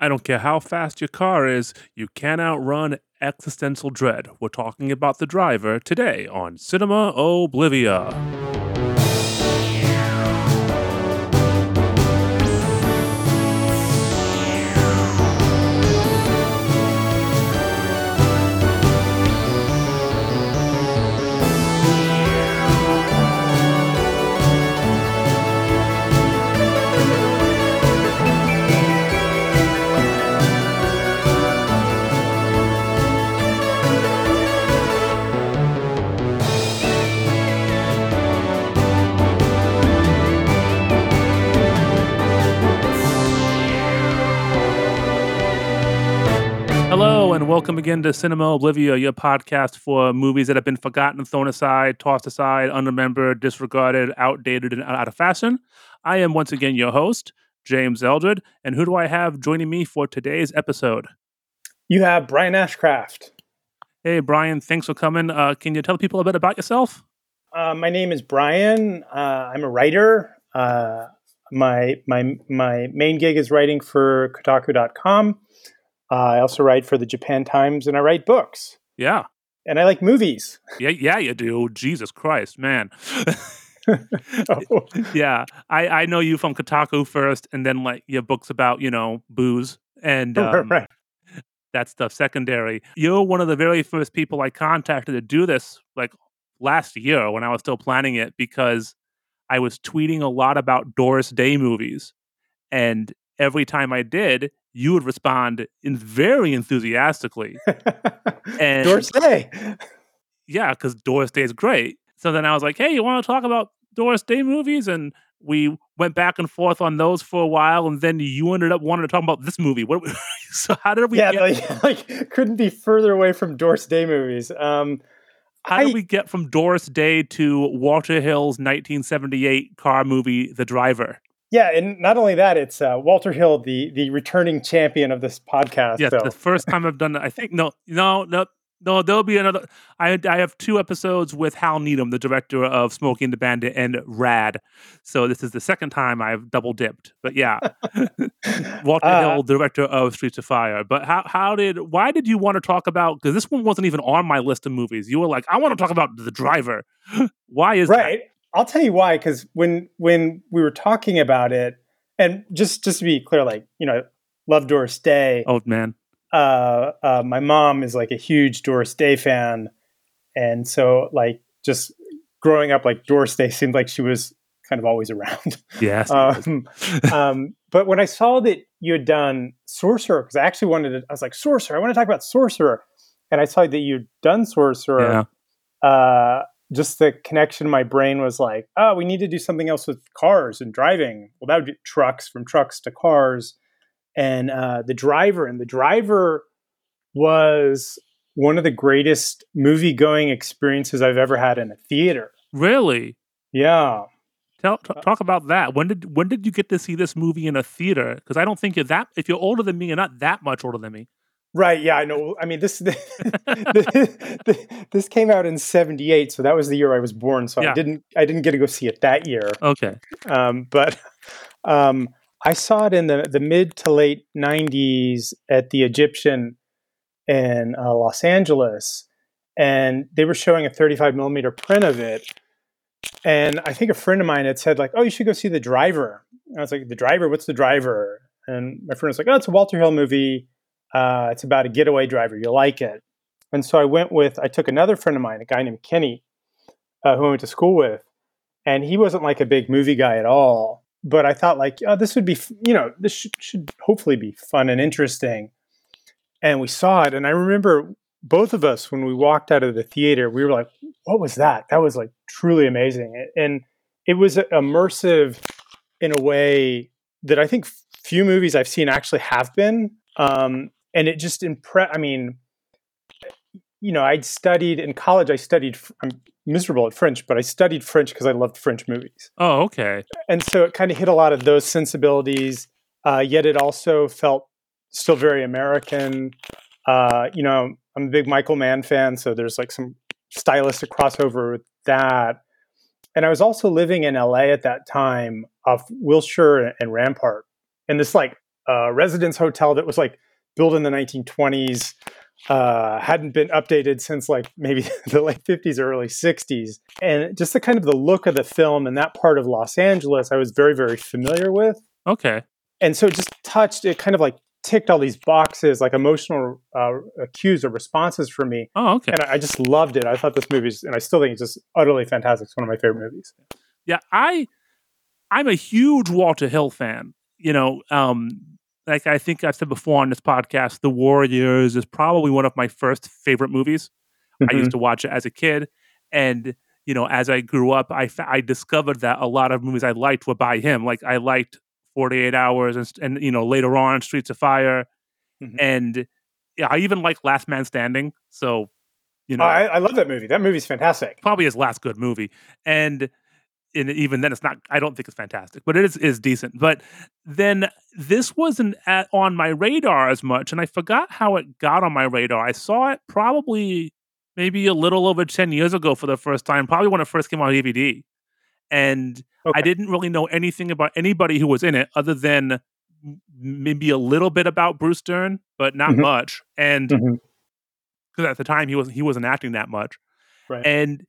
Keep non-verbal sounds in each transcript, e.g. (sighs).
I don't care how fast your car is, you can't outrun existential dread. We're talking about the driver today on Cinema Oblivia. Welcome again to Cinema Oblivia, your podcast for movies that have been forgotten, thrown aside, tossed aside, unremembered, disregarded, outdated, and out of fashion. I am once again your host, James Eldred, and who do I have joining me for today's episode? You have Brian Ashcraft. Hey, Brian, thanks for coming. Uh, can you tell people a bit about yourself? Uh, my name is Brian. Uh, I'm a writer. Uh, my my my main gig is writing for Kotaku.com. Uh, I also write for the Japan Times, and I write books. Yeah, And I like movies. yeah, yeah, you do. Jesus Christ, man. (laughs) Oh, yeah, I I know you from Kotaku first, and then like your books about you know booze and um, right. that stuff secondary. You're one of the very first people I contacted to do this like last year when I was still planning it because I was tweeting a lot about Doris Day movies. And every time I did, you would respond in very enthusiastically. And- Doris Day. Yeah, because Doris Day is great. So then I was like, hey, you want to talk about Doris Day movies? And we went back and forth on those for a while. And then you ended up wanting to talk about this movie. What, (laughs) so how did we yeah, get like, (laughs) like couldn't be further away from Doris Day movies. Um, How I- did we get from Doris Day to Walter Hill's 1978 car movie, The Driver? Yeah, and not only that, it's uh, Walter Hill, the the returning champion of this podcast. Yeah, so. the first time I've done that. I think no, no, no, no. There'll be another. I I have two episodes with Hal Needham, the director of Smokey and the Bandit and Rad. So this is the second time I've double dipped. But yeah, (laughs) Walter Uh, Hill, director of Streets of Fire. But how how did why did you want to talk about? Because this one wasn't even on my list of movies. You were like, I want to talk about The Driver. (laughs) why is that? I'll tell you why because when when we were talking about it and just just to be clear like you know love doris day Old man. uh, uh my mom is like a huge doris day fan and so like just growing up like doris day seemed like she was kind of always around Yes. (laughs) um, (laughs) um but when i saw that you had done sorcerer because i actually wanted to i was like sorcerer i want to talk about sorcerer and i saw that you'd done sorcerer yeah. uh, just the connection in my brain was like, oh, we need to do something else with cars and driving. Well, that would be trucks, from trucks to cars. And uh, the driver, and the driver was one of the greatest movie going experiences I've ever had in a theater. Really. Yeah. Tell, t- talk about that. When did when did you get to see this movie in a theater? Because I don't think you're that. If you're older than me, you're not that much older than me. Right. Yeah. I know. I mean, (laughs) this this came out in '78, so that was the year I was born. So Yeah. I didn't I didn't get to go see it that year. Okay. um, but um, I saw it in the, the mid to late 90s at the Egyptian in uh, Los Angeles, and they were showing a 35 millimeter print of it. And I think a friend of mine had said, like, oh, you should go see The Driver. And I was like, The Driver? What's The Driver? And my friend was like, oh, it's a Walter Hill movie. Uh, it's about a getaway driver. You'll like it. And so I went with, I took another friend of mine, a guy named Kenny, uh, who I went to school with and he wasn't like a big movie guy at all. But i thought like oh this would be you know this should, should hopefully be fun and interesting. And we saw it and i remember both of us when we walked out of the theater we were like what was that? That was like truly amazing. And it was immersive in a way that i think few movies i've seen actually have been. Um, and it just impressed i mean you know i'd studied in college i studied I'm miserable at french but i studied french because i loved french movies. Oh, okay. and so it kind of hit a lot of those sensibilities uh, yet it also felt still very american. Uh, you know i'm a big michael mann fan so there's like some stylistic crossover with that. And i was also living in la at that time off wilshire and rampart in this like a residence hotel that was like built in the 1920s, uh, hadn't been updated since like maybe (laughs) the late 50s or early 60s. And just the kind of the look of the film and that part of Los Angeles, I was very, very familiar with. Okay. And so it just touched, it kind of like ticked all these boxes, like emotional uh, cues or responses for me. Oh, okay. And I, I just loved it. I thought this movie's, and I still think it's just utterly fantastic. It's one of my favorite movies. Yeah, I I'm a huge Walter Hill fan. You know, um, like I think I've said before on this podcast, The Warriors is probably one of my first favorite movies. I used to watch it as a kid, and you know, as I grew up, I I discovered that a lot of movies I liked were by him. Like I liked Forty Eight Hours, and, and you know, later on Streets of Fire, Mhm. and yeah, I even like Last Man Standing. So, you know, Oh, I, I love that movie. That movie's fantastic. probably his last good movie. And and even then, it's not. I don't think it's fantastic, but it is is decent. But then this wasn't at, on my radar as much, and I forgot how it got on my radar. I saw it probably maybe a little over ten years ago for the first time, probably when it first came on DVD, and I didn't really know anything about anybody who was in it other than maybe a little bit about Bruce Dern, but not Mhm. much. And because at the time he wasn't he wasn't acting that much Right. and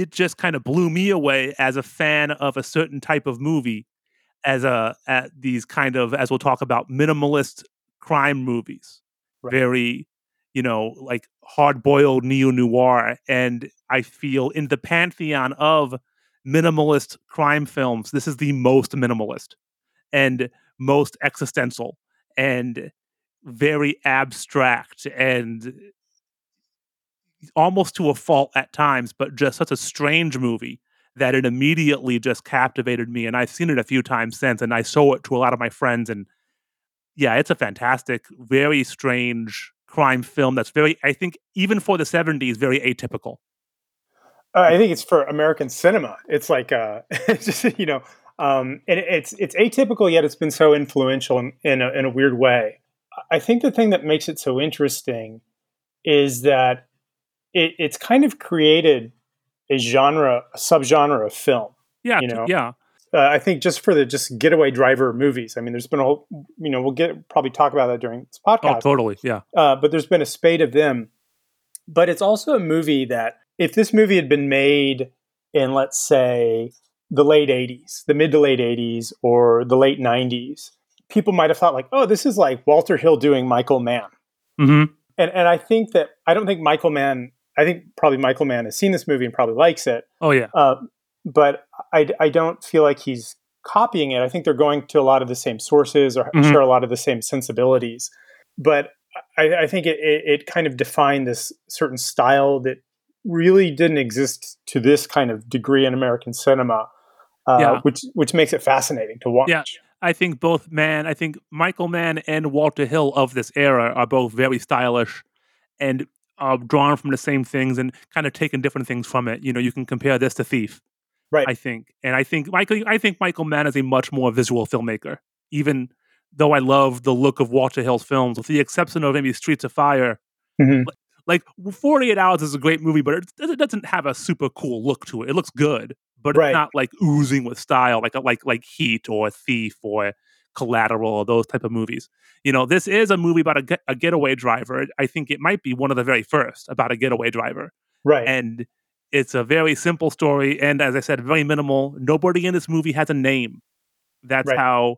it just kind of blew me away as a fan of a certain type of movie as a at these kind of as we'll talk about minimalist crime movies Right. very you know like hard-boiled neo-noir and i feel in the pantheon of minimalist crime films this is the most minimalist and most existential and very abstract and almost to a fault at times, but just such a strange movie that it immediately just captivated me. And I've seen it a few times since, and I show it to a lot of my friends. And yeah, it's a fantastic, very strange crime film that's very, I think, even for the 70s, very atypical. Uh, I think it's for American cinema. It's like uh, (laughs) it's just you know, um, and it's it's atypical yet it's been so influential in in a, in a weird way. I think the thing that makes it so interesting is that it, it's kind of created a genre, a subgenre of film. Yeah, You know, yeah, Uh, I think just for the just getaway driver movies. I mean, there's been a whole, you know, we'll get probably talk about that during this podcast. oh, podcast. totally, yeah, uh, but there's been a spate of them. But it's also a movie that, if this movie had been made in, let's say, the late 80s, the mid to late 80s, or the late 90s, people might have thought, like, oh, this is like Walter Hill doing Michael Mann. hmm And, and I think that, I don't think Michael Mann, I think probably Michael Mann has seen this movie and probably likes it. oh yeah, Uh, but I, I don't feel like he's copying it. I think they're going to a lot of the same sources or Mhm. share a lot of the same sensibilities. But I, I think it, it, it kind of defined this certain style that really didn't exist to this kind of degree in American cinema, uh, Yeah. which which makes it fascinating to watch. Yeah. I think both Mann, I think Michael Mann and Walter Hill of this era are both very stylish and uh, drawn from the same things and kind of taken different things from it. You know, you can compare this to Thief, Right. I think, and I think Michael, I think Michael Mann is a much more visual filmmaker. Even though I love the look of Walter Hill's films, with the exception of maybe Streets of Fire. Mhm. Like Forty Eight Hours is a great movie, but it, it doesn't have a super cool look to it. It looks good, but Right. it's not like oozing with style, like like like Heat or Thief or Collateral or those type of movies. You know, this is a movie about a, get, a getaway driver. I think it might be one of the very first about a getaway driver, Right. and it's a very simple story. And as I said, very minimal. Nobody in this movie has a name. That's Right. how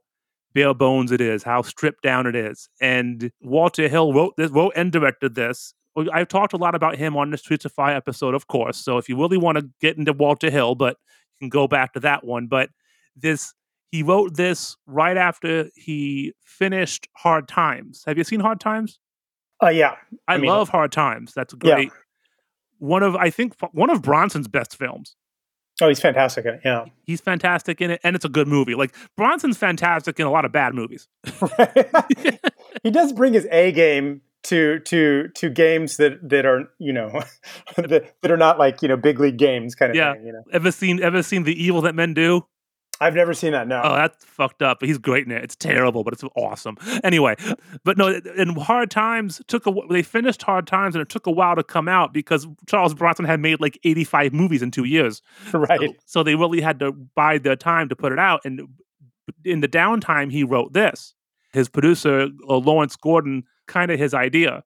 bare bones it is, how stripped down it is. And Walter Hill wrote this, wrote and directed this. I've talked a lot about him on the Streets of Fire episode, of course. So if you really want to get into Walter Hill, but you can go back to that one. But this, he wrote this right after he finished Hard Times. Have you seen Hard Times? uh, yeah. I, I mean- love Hard Times. That's Yeah. great. One of I think one of Bronson's best films. Oh, he's fantastic at it. Yeah. He's fantastic in it, and it's a good movie. Like Bronson's fantastic in a lot of bad movies. (laughs) (laughs) he does bring his A game to to to games that that are you know (laughs) that, that are not like you know big league games kind of Yeah. thing. You know, ever seen ever seen The Evil That Men Do? I've never seen that. No. Oh, that's fucked up. But he's great in it. It's terrible, but it's awesome. Anyway, but no, in Hard Times took a they finished Hard Times and it took a while to come out because Charles Bronson had made like 85 movies in 2 years. (laughs) right. So, so they really had to bide their time to put it out and in the downtime he wrote this. his producer, uh, Lawrence Gordon, kind of his idea.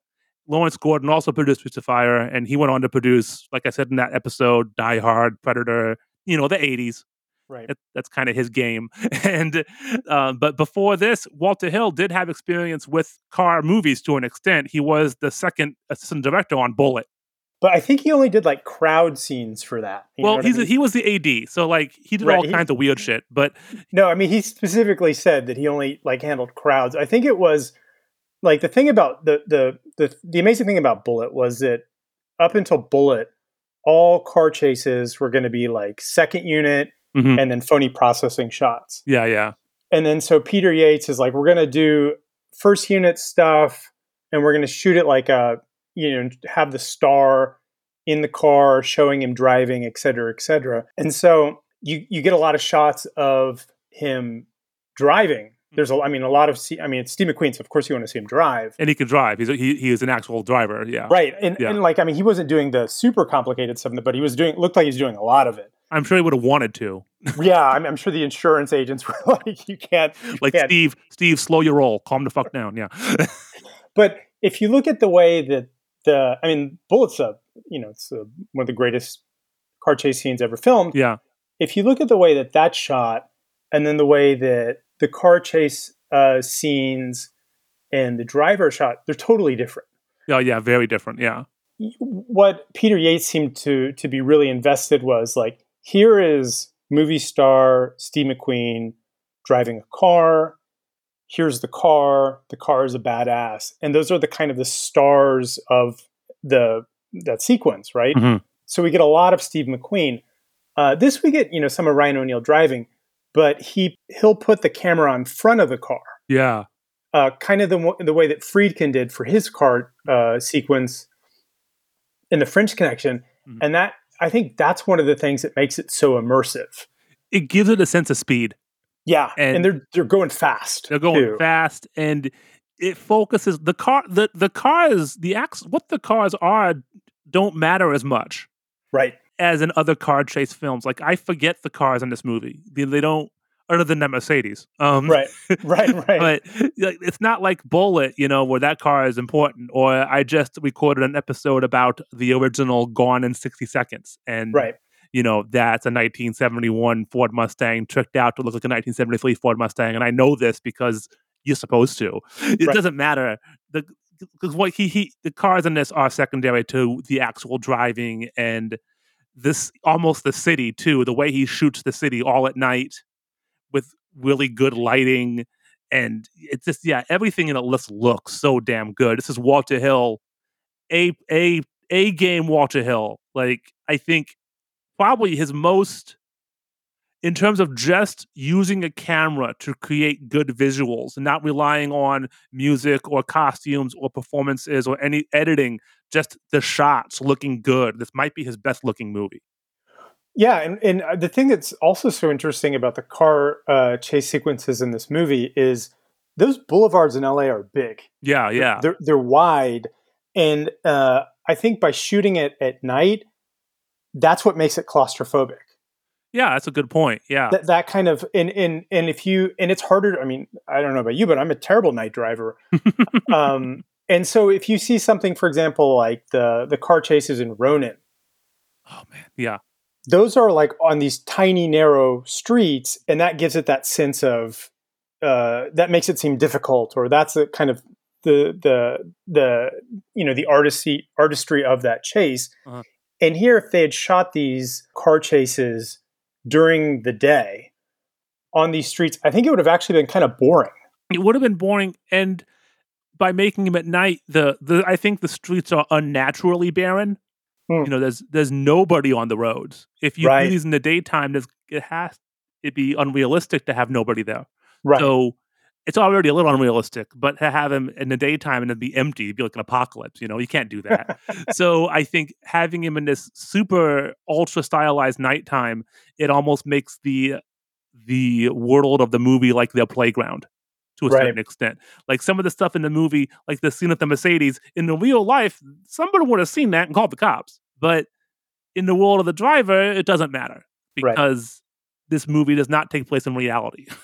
Lawrence Gordon also produced Streets of Fire, and he went on to produce, like I said in that episode, Die Hard, Predator, you know, the 80s. Right. That, that's kind of his game. (laughs) And uh, but before this, Walter Hill did have experience with car movies to an extent. He was the second assistant director on Bullitt. But I think he only did like crowd scenes for that. Well, I he's a, mean? he was the AD, so like he did Right, all he- kinds of weird shit. But No, I mean he specifically said that he only like handled crowds. I think it was like the thing about the the the, the amazing thing about Bullitt was that up until Bullitt, all car chases were going to be like second unit Mhm. and then phony processing shots. yeah, yeah, And then so Peter Yates is like, we're going to do first unit stuff and we're going to shoot it like a you know have the star in the car showing him driving, et cetera, et cetera. And so you you get a lot of shots of him driving. There's a, I mean, a lot of, I mean, it's Steve McQueen, so of course you want to see him drive, and he can drive. He's a, he he is an actual driver. Yeah, right? And Yeah. and like, I mean, he wasn't doing the super complicated stuff, but he was doing. Looked like he was doing a lot of it. I'm sure he would have wanted to. yeah, I'm, I'm sure the insurance agents were (laughs) like, you can't, Like Yeah. Steve, Steve, slow your roll, calm the fuck down. Yeah, (laughs) But if you look at the way that the, I mean, Bullitt's a, you know, it's a, one of the greatest car chase scenes ever filmed. yeah, If you look at the way that that shot, and then the way that the car chase uh, scenes and the driver shot, they're totally different. yeah, yeah. Very different. Yeah, What Peter Yates seemed to to be really invested was like, here is movie star Steve McQueen driving a car. Here's the car. The car is a badass, and those are the kind of the stars of the that sequence, right? Mhm. So we get a lot of Steve McQueen. Uh, this we get, you know, some of Ryan O'Neal driving, but he he'll put the camera on front of the car, yeah, uh, kind of the the way that Friedkin did for his car uh, sequence in the French Connection, Mhm. and that I think that's one of the things that makes it so immersive. it gives it a sense of speed. Yeah, and, And- they're they're going fast. They're going too. fast, and it focuses the car. the The cars, the acts, what the cars are, don't matter as much right? as in other car chase films. Like I forget the cars in this movie. They, they don't, other than that Mercedes. Um, Right, (laughs) right, right. but it's not like Bullitt, you know, where that car is important. Or I just recorded an episode about the original Gone in 60 Seconds. And, right. you know, that's a 1971 Ford Mustang tricked out to look like a 1973 Ford Mustang. And I know this because you're supposed to. It Right. doesn't matter. The because what he, he the cars in this are secondary to the actual driving and this almost the city too. The way he shoots the city all at night with really good lighting and it's just yeah everything in it looks looks so damn good. This is walter hill a a a game walter hill. Like i think probably his most in terms of just using a camera to create good visuals and not relying on music or costumes or performances or any editing just the shots looking good. This might be his best looking movie Yeah, and, and uh, the thing that's also so interesting about the car uh, chase sequences in this movie is those boulevards in LA are big. yeah yeah They're they're wide, and uh, I think by shooting it at night, that's what makes it claustrophobic. yeah that's a good point yeah That that kind of and and and if you and it's harder. I mean, I don't know about you, but I'm a terrible night driver. (laughs) um, and so if you see something, for example, like the the car chases in Ronin, oh man yeah those are like on these tiny narrow streets and that gives it that sense of uh, that makes it seem difficult or that's the kind of the the the you know the artistry artistry of that chase. Uh-huh. and here if they had shot these car chases during the day on these streets i think it would have actually been kind of boring. It would have been boring and by making them at night the, the i think the streets are unnaturally barren Hmm. you know there's there's nobody on the roads. If you Right. do these in the daytime there's it has it be unrealistic to have nobody there. Right. So it's already a little unrealistic but to have him in the daytime and it'd be empty it'd be like an apocalypse you know you can't do that. (laughs) So i think having him in this super ultra stylized nighttime it almost makes the the world of the movie like their playground to a Right. certain extent like some of the stuff in the movie like the scene at the mercedes in the real life somebody would have seen that and called the cops but in the world of the driver it doesn't matter Right. because this movie does not take place in reality (laughs)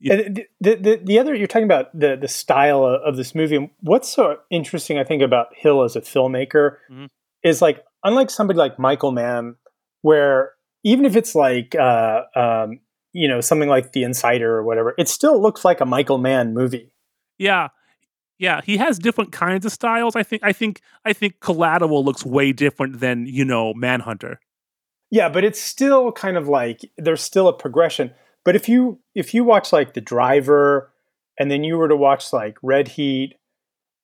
Yeah. The, the, the, the other, you're talking about the, the style of, of, this movie. What's so interesting, I think, about Hill as a filmmaker mm-hmm. is like, unlike somebody like Michael Mann, where even if it's like, uh, um, you know, something like The Insider or whatever, it still looks like a Michael Mann movie. Yeah. Yeah, he has different kinds of styles. I think I think I think Collateral looks way different than, you know, Manhunter. Yeah, but it's still kind of like there's still a progression. But if you if you watch like The Driver and then you were to watch like Red Heat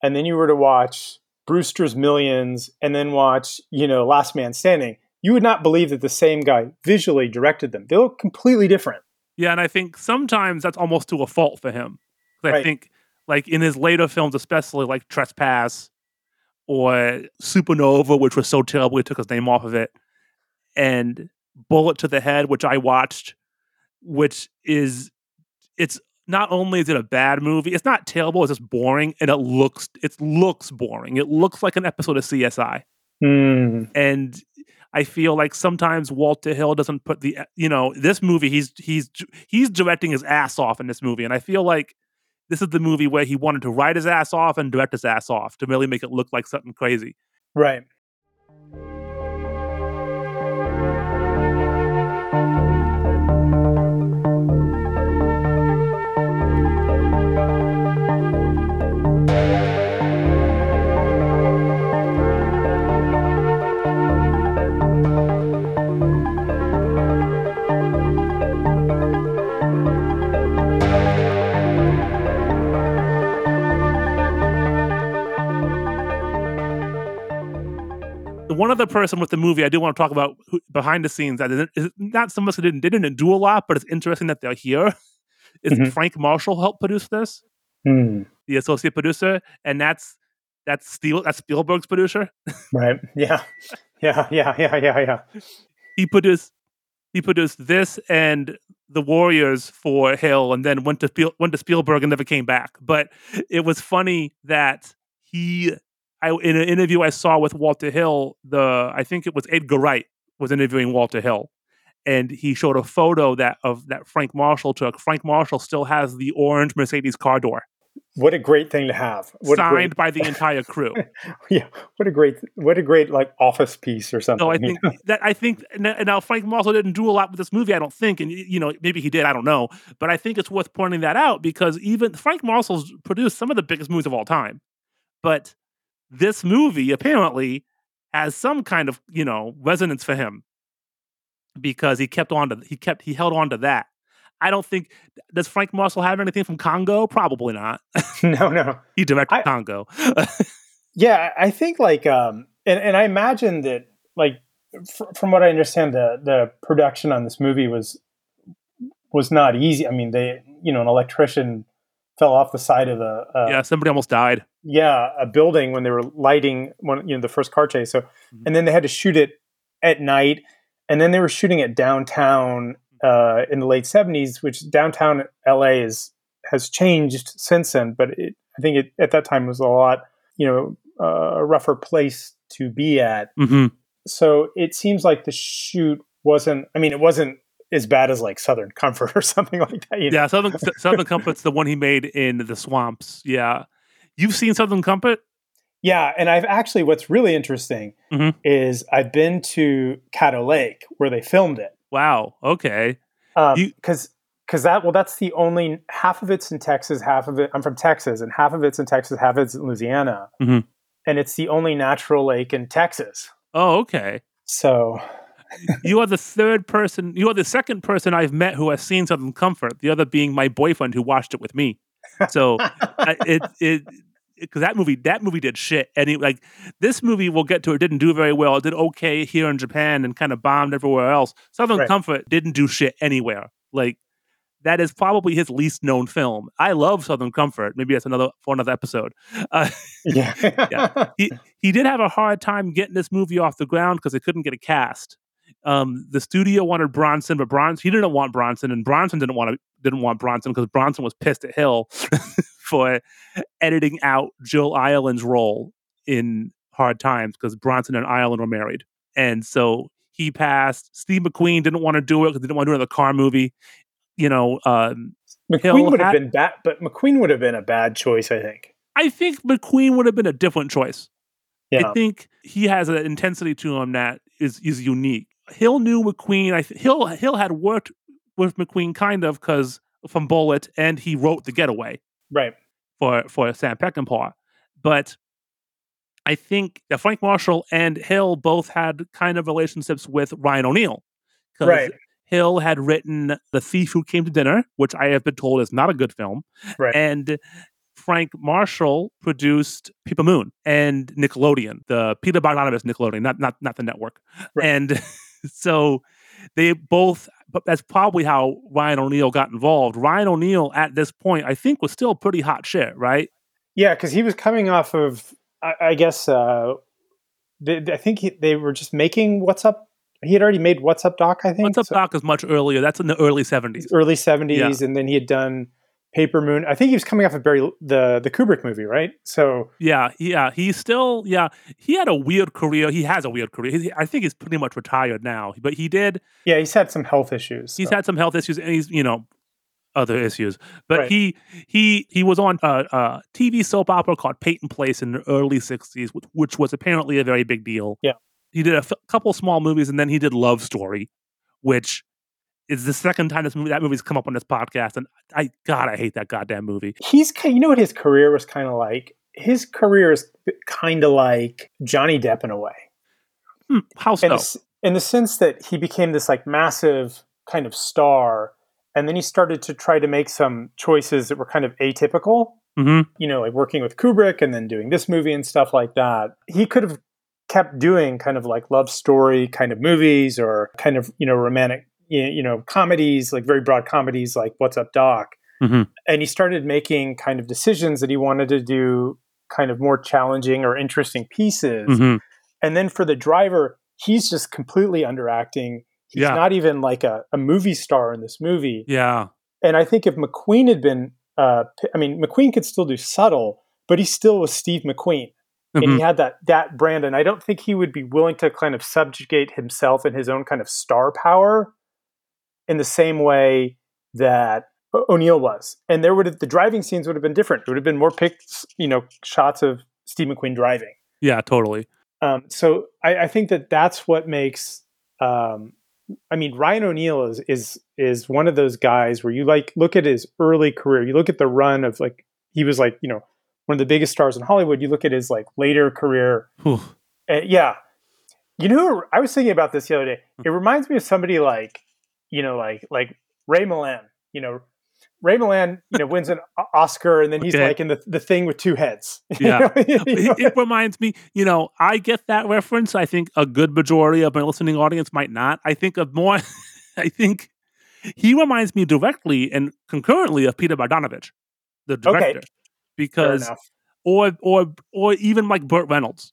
and then you were to watch Brewster's Millions and then watch, you know, Last Man Standing, you would not believe that the same guy visually directed them. They look completely different. Yeah, and I think sometimes that's almost to a fault for him. Right. I think like in his later films, especially like Trespass or Supernova, which was so terrible he took his name off of it and Bullet to the Head, which I watched, which is it's not only is it a bad movie, it's not terrible, it's just boring, and it looks it looks boring. It looks like an episode of CSI. Mm. And I feel like sometimes Walter Hill doesn't put the you know this movie he's he's he's directing his ass off in this movie, and I feel like this is the movie where he wanted to write his ass off and direct his ass off to really make it look like something crazy. Right. One other person with the movie I do want to talk about who, behind the scenes that is not so much didn't, they didn't do a lot, but it's interesting that they're here. Is mm-hmm. Frank Marshall helped produce this? Mm. The associate producer, and that's that's Steel that's Spielberg's producer. right. Yeah. Yeah. Yeah. Yeah. Yeah. Yeah. He produced he produced this and the Warriors for Hill, and then went to Spiel, went to Spielberg and never came back. But it was funny that he I, in an interview I saw with Walter Hill, the I think it was Edgar Wright was interviewing Walter Hill, and he showed a photo that of that Frank Marshall took. Frank Marshall still has the orange Mercedes car door. What a great thing to have! What Signed great... by the entire crew. (laughs) yeah, what a great, what a great like office piece or something. So I think (laughs) that I think now Frank Marshall didn't do a lot with this movie. I don't think, and you know maybe he did. I don't know, but I think it's worth pointing that out because even Frank Marshall's produced some of the biggest movies of all time, but this movie apparently has some kind of you know resonance for him because he kept on to he kept he held on to that. I don't think does Frank Marshall have anything from Congo? Probably not. (laughs) no, no. he directed I, Congo. (laughs) yeah, I think like um and, and I imagine that like fr- from what I understand the the production on this movie was was not easy. I mean, they you know an electrician fell off the side of a, a yeah somebody almost died yeah a building when they were lighting one you know the first car chase so mm-hmm. and then they had to shoot it at night and then they were shooting it downtown uh, in the late 70s which downtown la is has changed since then but it, i think it at that time was a lot you know uh, a rougher place to be at mm-hmm. so it seems like the shoot wasn't i mean it wasn't as bad as like Southern Comfort (laughs) or something like that. You know? Yeah, Southern Southern (laughs) Comfort's the one he made in the swamps. Yeah, you've seen Southern Comfort. Yeah, and I've actually what's really interesting mm-hmm. is I've been to Caddo Lake where they filmed it. Wow. Okay. Because um, because that well that's the only half of it's in Texas, half of it I'm from Texas, and half of it's in Texas, half of it's in Louisiana, mm-hmm. and it's the only natural lake in Texas. Oh, okay. So (laughs) you are the third person, you are the second person I've met who has seen Southern Comfort. The other being my boyfriend who watched it with me. So (laughs) it it because that movie that movie did shit and it, like this movie we'll get to it didn't do very well. It did okay here in japan and kind of bombed everywhere else. Southern right. comfort didn't do shit anywhere. Like that is probably his least known film. I love southern comfort. Maybe that's another for another episode. (laughs) Uh, yeah. yeah. He, he did have a hard time getting this movie off the ground because they couldn't get a cast um, the studio wanted Bronson, but Bronson he didn't want Bronson, and Bronson didn't want to, didn't want Bronson because Bronson was pissed at Hill (laughs) for editing out Jill Ireland's role in Hard Times because Bronson and Ireland were married, and so he passed. Steve McQueen didn't want to do it because he didn't want to do another car movie. You know, um, McQueen Hill would have had- been bad, but McQueen would have been a bad choice, I think. I think McQueen would have been a different choice. Yeah. I think he has an intensity to him that is is unique. Hill knew McQueen. I th- Hill Hill had worked with McQueen kind of because from Bullitt, and he wrote The Getaway Right. for for Sam Peckinpah. But I think that Frank Marshall and Hill both had kind of relationships with Ryan. 'Cause Right. Hill had written The Thief Who Came to Dinner, which I have been told is not a good film. Right. And Frank Marshall produced Paper Moon and Nickelodeon, the Peter Bogdanovich Nickelodeon, not not not the network. Right. And (laughs) so they both but that's probably how Ryan O'Neal got involved. Ryan O'Neal at this point, I think, was still pretty hot shit, right? Yeah, because he was coming off of, I, I guess, uh, they, I think he, they were just making What's Up. He had already made What's Up Doc, I think. What's Up so- Doc is much earlier. That's in the early seventies. early 70s and then he had done paper moon i think he was coming off of Barry, the the kubrick movie right so Yeah, yeah. He's still yeah. He had a weird career. He has a weird career. He, I think he's pretty much retired now. But he did. yeah he's had some health issues He's had some health issues, and he's you know other issues. But Right. he he he was on a, a TV soap opera called Peyton Place in the early '60s, which, which was apparently a very big deal. Yeah. He did a f- couple small movies, and then he did Love Story, which is the second time this movie that movie's come up on this podcast. And I God, I hate that goddamn movie. he's you know what his career was kind of like his career is kind of like johnny depp in a way Hmm, how in, so? the, in the sense that he became this like massive kind of star and then he started to try to make some choices that were kind of atypical hmm you know, like working with Kubrick and then doing this movie and stuff like that. He could have kept doing kind of like love story kind of movies or kind of, you know, romantic, you know, comedies, like very broad comedies like What's Up Doc. Mhm. And he started making kind of decisions that he wanted to do kind of more challenging or interesting pieces. hmm And then for the driver, he's just completely underacting. He's Yeah. not even like a, a movie star in this movie. Yeah. And I think if McQueen had been, uh, I mean, McQueen could still do subtle, but he still was Steve McQueen, and Mhm. he had that that brand. And I don't think he would be willing to kind of subjugate himself and his own kind of star power in the same way that O'Neal was. And there would have the driving scenes would have been different. It would have been more picked, you know, shots of Steve McQueen driving. Yeah. Totally. Um, so I, I think that that's what makes. Um, I mean, Ryan O'Neal is is is one of those guys where you like look at his early career. You look at the run of like he was like you know one of the biggest stars in Hollywood. You look at his like later career. Uh, yeah, you know, I was thinking about this the other day. It reminds me of somebody like you know like like Ray Milland. You know, Ray Milland. You know, wins an Oscar, and then he's Okay. like in the the thing with two heads. (laughs) You Yeah. know? it, it reminds me, you know, I get that reference. I think a good majority of my listening audience might not. I think of more, (laughs) I think he reminds me directly and concurrently of Peter Bogdanovich, the director, Fair because, or, or, or even like Burt Reynolds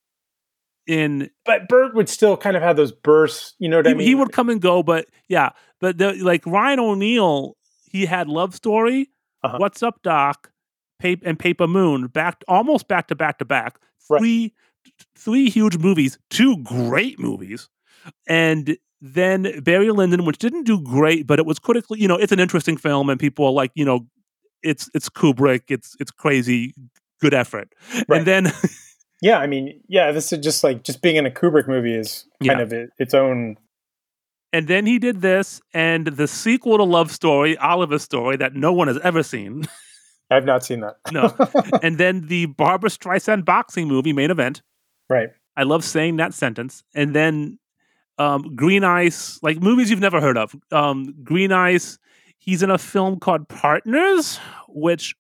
in, but Burt would still kind of have those bursts. You know what he, I mean? he would come and go, but yeah, but the, like Ryan O'Neal, he had Love Story, Uh-huh. What's Up Doc, Paper, and Paper Moon back almost back to back to back. Right. Three three huge movies, two great movies, and then Barry Lyndon, which didn't do great, but it was critically, you know, it's an interesting film, and people are like, you know, it's it's Kubrick, it's it's crazy, good effort, Right. and then (laughs) Yeah, I mean, yeah, this is just like just being in a Kubrick movie is kind Yeah. of it, its own. and then he did this, and the sequel to Love Story, Oliver Story, that no one has ever seen, I've not seen that. (laughs) No. and then the Barbra Streisand boxing movie main event. right. I love saying that sentence. And then um, Green Ice, like movies you've never heard of. Um, Green Ice, he's in a film called Partners, which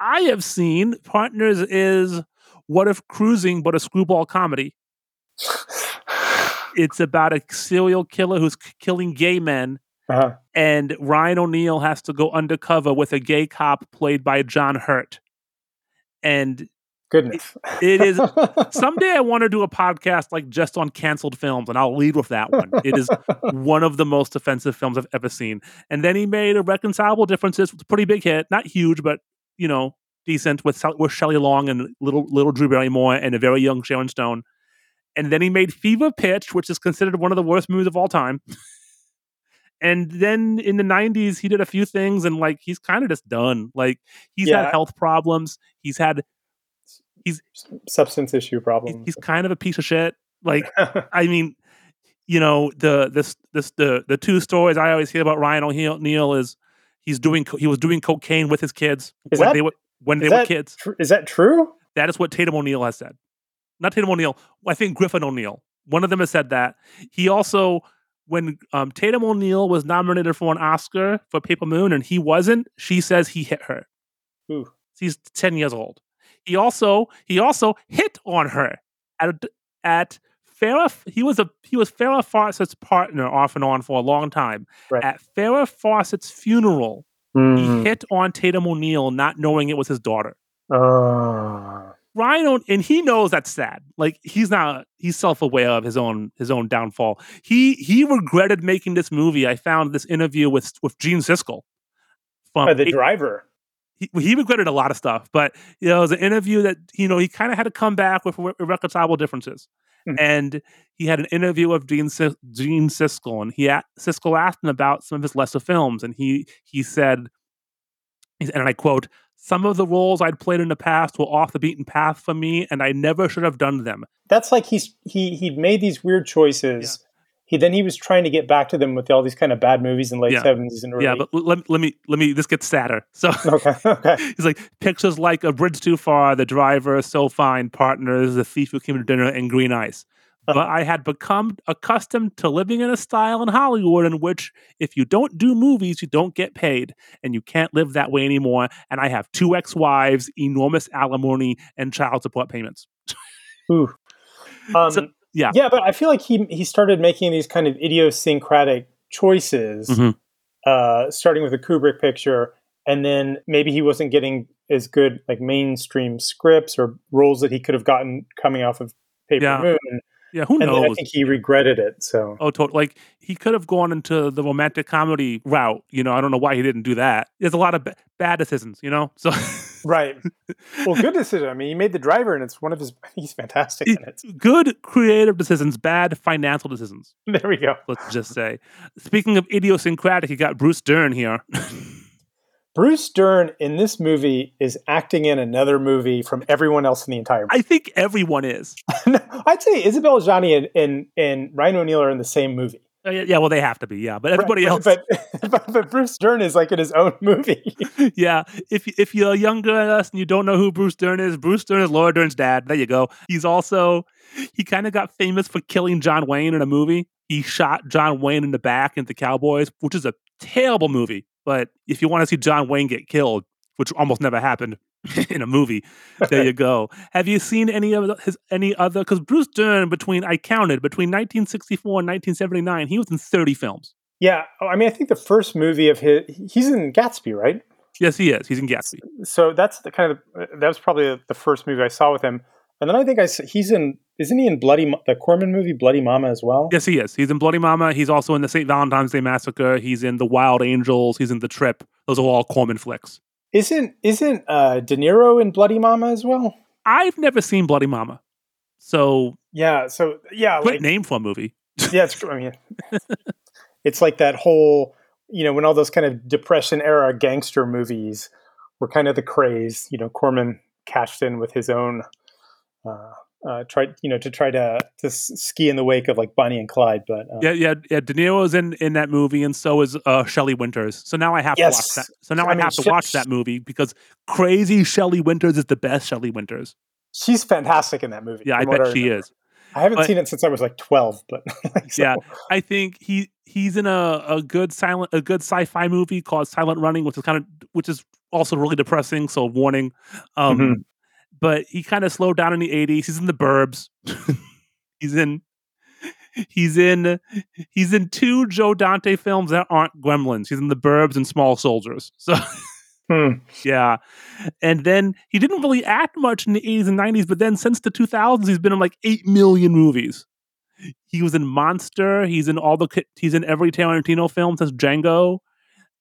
I have seen. Partners is What If Cruising, but a screwball comedy. (sighs) It's about a serial killer who's k- killing gay men. Uh-huh. And Ryan O'Neal has to go undercover with a gay cop played by John Hurt. And Goodness. it is (laughs) someday I want to do a podcast like just on canceled films, and I'll lead with that one. It is (laughs) one of the most offensive films I've ever seen. And then he made Irreconcilable Differences, pretty big hit, not huge, but you know, decent with with Shelley Long and little little Drew Barrymore and a very young Sharon Stone. And then he made Fever Pitch, which is considered one of the worst movies of all time. (laughs) and then in the 90s he did a few things and like he's kind of just done like he's Yeah. had health problems he's had he's Substance issue he's, problem. he's kind of a piece of shit like (laughs) i mean you know the this this the the two stories i always hear about ryan o'neal is he's doing he was doing cocaine with his kids Is that- they were when they is were kids. Tr- Is that true? that is what tatum o'neal has said. Not tatum o'neal i think griffin o'neal one of them has said that. He also when um, tatum o'neal was nominated for an oscar for paper moon and he wasn't she says he hit her. Ooh. he's 10 years old. He also he also hit on her at at Farrah he was a he was Farrah Fawcett's partner off and on for a long time Right. at Farrah Fawcett's funeral Mm. he hit on Tatum O'Neal not knowing it was his daughter Oh. Ryan O- and he knows that's sad like he's not he's self-aware of his own his own downfall he he regretted making this movie I found this interview with with Gene Siskel from Uh, the eight- driver. He, he regretted a lot of stuff, but you know, it was an interview that you know he kind of had to come back with irre- irreconcilable differences. Mhm. And he had an interview with Gene, Sis- Gene Siskel, and he a- Siskel asked him about some of his lesser films, and he he said, and I quote, "Some of the roles I'd played in the past were off the beaten path for me, and I never should have done them." That's like he's he he'd made these weird choices. He then he was trying to get back to them with all these kind of bad movies in late Yeah. seventies and early. Yeah, but let, let me let me this gets sadder. So okay, (laughs) okay. He's like pictures like a bridge too far, the driver, so fine, partners, the thief who came to dinner, and green ice. But I had become accustomed to living in a style in Hollywood in which if you don't do movies, you don't get paid, and you can't live that way anymore. And I have two ex-wives, enormous alimony, and child support payments. Ooh. (laughs) Um, So- yeah. yeah, but I feel like he he started making these kind of idiosyncratic choices, Mhm. uh, starting with a Kubrick picture, and then maybe he wasn't getting as good like mainstream scripts or roles that he could have gotten coming off of Paper Yeah. Moon, Yeah, who knows? and I think he regretted it. So Oh, totally. Like he could have gone into the romantic comedy route. You know, I don't know why he didn't do that. There's a lot of b- bad decisions. You know, so. right, well, good (laughs) decision. I mean, he made the driver, and it's one of his. (laughs) He's fantastic in it. good creative decisions, bad financial decisions. There we go. Let's just say. Speaking of idiosyncratic, you got Bruce Dern here. (laughs) Bruce Dern in this movie is acting in another movie from everyone else in the entire I think everyone is. (laughs) I'd say Isabelle Adjani and, and, and Ryan O'Neal are in the same movie. Uh, yeah, yeah, well, they have to be. Yeah, but everybody Right, else. But, but, but Bruce Dern is like in his own movie. (laughs) yeah, if if you're younger than us and you don't know who Bruce Dern is, Bruce Dern is Laura Dern's dad. There you go. He's also he kind of got famous for killing John Wayne in a movie. He shot John Wayne in the back in The Cowboys, which is a terrible movie. But if you want to see John Wayne get killed, which almost never happened (laughs) in a movie, there you (laughs) go. Have you seen any of his any other? Because Bruce Dern, between I counted between 1964 and 1979, he was in 30 films. yeah, oh, I mean, I think the first movie of his, he's in Gatsby, right? Yes, he is. He's in Gatsby. So that's the kind of uh, that was probably the first movie I saw with him. And then I think I he's in isn't he in Bloody the Corman movie Bloody Mama as well? Yes, he is. He's in Bloody Mama. He's also in the St. Valentine's Day Massacre. He's in The Wild Angels. He's in The Trip. Those are all Corman flicks. Isn't isn't uh, De Niro in Bloody Mama as well? I've never seen Bloody Mama. So, Yeah. So yeah, great like, name for a movie. yeah, it's, I mean, it's like that whole, you know, when all those kind of depression era gangster movies were kind of the craze. You know, Corman cashed in with his own, uh, uh, tried, you know, to try to to ski in the wake of like Bonnie and Clyde. But uh, Yeah, yeah, yeah. De Niro's in, in that movie, and so is uh, Shelley Winters. So now I have Yes. to watch that. So now I I, mean, have to She- watch that movie because crazy Shelley Winters is the best Shelley Winters. she's fantastic in that movie. Yeah, I bet she is. I haven't But- seen it since I was like twelve, but (laughs) like, so- Yeah. I think he he's in a, a good silent a good sci-fi movie called Silent Running, which is kind of which is also really depressing. So warning. Um, Mhm. But he kind of slowed down in the '80s. He's in the Burbs. (laughs) he's in. He's in he's in two Joe Dante films that aren't Gremlins. He's in the Burbs and Small Soldiers. (laughs) So Hmm. yeah, and then he didn't really act much in the '80s and '90s, but then since the 2000s, he's been in like eight million movies. He was in Monster. He's in all the. He's in every Tarantino film since Django.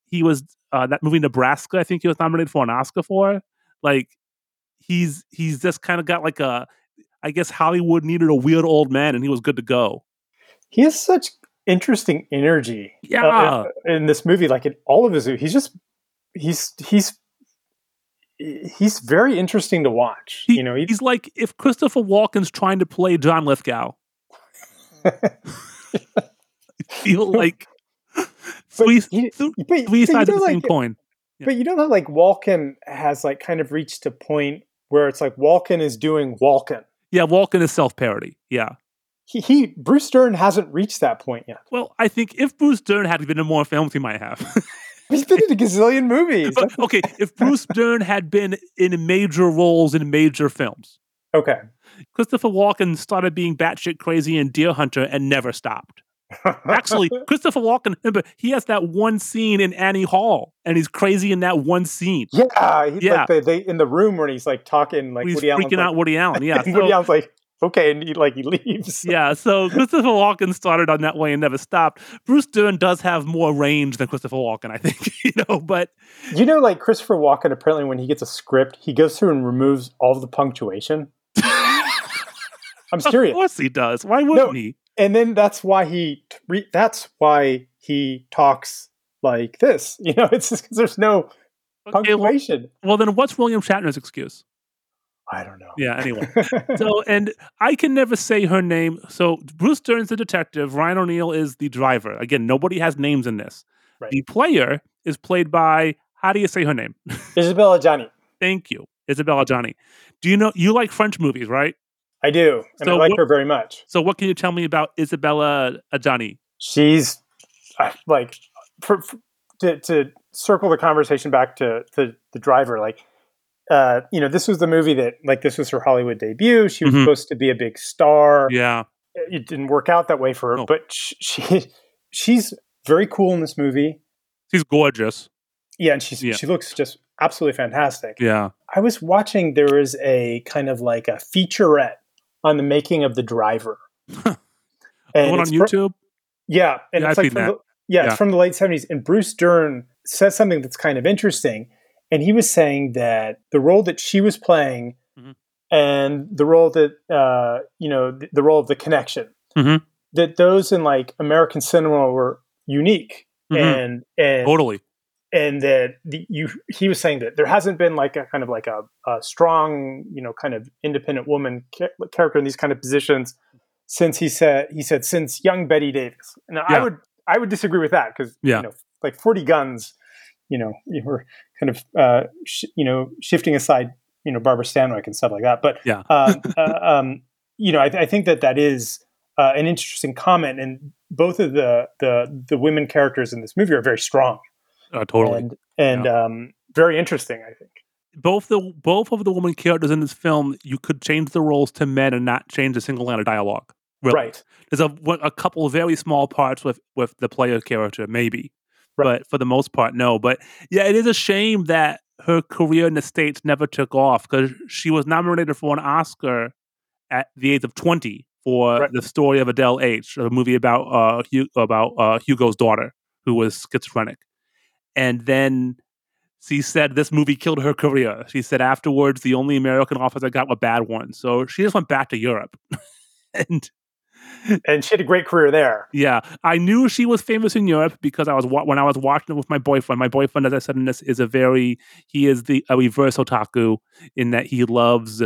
He was uh, that movie Nebraska. I think he was nominated for an Oscar for. Like, he's he's just kind of got like a. I guess Hollywood needed a weird old man, and he was good to go. he has such interesting energy. Yeah. uh, in this movie, like in all of his, he's just he's he's he's very interesting to watch. He- you know, he, He's like if Christopher Walken's trying to play John Lithgow. I (laughs) (laughs) feel like three, he- th- but, three but sides of the same like, coin. But you know that like Walken has like kind of reached a point where it's like Walken is doing Walken. Yeah, Walken is self parody. Yeah. He, he Bruce Dern hasn't reached that point yet. Well, I think if Bruce Dern had been in more films, he might have. (laughs) He's been in a gazillion movies. Okay, if Bruce Dern had been in major roles in major films, okay. Christopher Walken started being batshit crazy in Deer Hunter and never stopped. Actually, (laughs) Christopher Walken, remember, he has that one scene in Annie Hall, and he's crazy in that one scene. yeah, he's Yeah. like the, they in the room when he's like talking like he's Woody Allen's freaking like, out Woody Allen. Yeah. and (laughs) Woody Allen's like, okay, and he like he leaves. (laughs) yeah, so Christopher Walken started on that way and never stopped. Bruce Dern does have more range than Christopher Walken, I think, you know, but You know, like Christopher Walken, apparently when he gets a script, he goes through and removes all of the punctuation. I'm of serious. course he does. Why wouldn't No, he? And then that's why he that's why he talks like this. (laughs) You know, it's just because there's no Okay, punctuation. well, then what's William Shatner's excuse? I don't know. Yeah, anyway. (laughs) So, and I can never say her name. So, Bruce Dern's the detective. Ryan O'Neal is the driver. Again, nobody has names in this. Right. The player is played by, how do you say her name? (laughs) Isabelle Adjani, Thank you, Isabelle Adjani. Do you know, you like French movies, right? I do, and So I like what- her very much. So, what can you tell me about Isabelle Adjani? She's uh, like for, for- to to circle the conversation back to, to the driver. Like, uh, you know, this was the movie that like this was her Hollywood debut. She was Mhm. supposed to be a big star. Yeah. it didn't work out that way for her, No. but sh- she she's very cool in this movie. She's gorgeous. Yeah, and she's Yeah. she looks just absolutely fantastic. Yeah. I was watching there was a kind of like a featurette on the making of the driver. The one on YouTube? yeah, and Yeah, it's I've like from the, yeah, Yeah. it's from the late seventies. And Bruce Dern says something that's kind of interesting, and he was saying that the role that she was playing Mhm. and the role that uh, you know the, the role of the connection Mhm. that those in like American cinema were unique Mhm. and and Totally. And that the, you he was saying that there hasn't been like a kind of like a, a strong you know kind of independent woman cha- character in these kind of positions since he said he said since young Bette Davis. And I would I would disagree with that because Yeah. you know like Forty Guns you know you were kind of uh, sh- you know shifting aside you know Barbara Stanwyck and stuff like that. But Yeah. uh, (laughs) uh, um, you know I, I think that that is uh, an interesting comment. And both of the the the women characters in this movie are very strong Uh, totally. and and um, very interesting. I think. both the both of the woman characters in this film, you could change the roles to men and not change a single line of dialogue. Really. Right. There's a a couple of very small parts with with the player character, maybe, Right. but for the most part, no. But yeah, it is a shame that her career in the states never took off because she was nominated for an Oscar at the age of 20 for Right. the story of Adele H, a movie about uh Hu- about uh, Hugo's daughter who was schizophrenic, and then she said this movie killed her career. She said afterwards the only American offers I got were bad ones, so she just went back to Europe, (laughs) and And she had a great career there. yeah, I knew she was famous in Europe because I was wa- when I was watching it with my boyfriend. My boyfriend, as I said in this, is a very he is the a reverse otaku in that he loves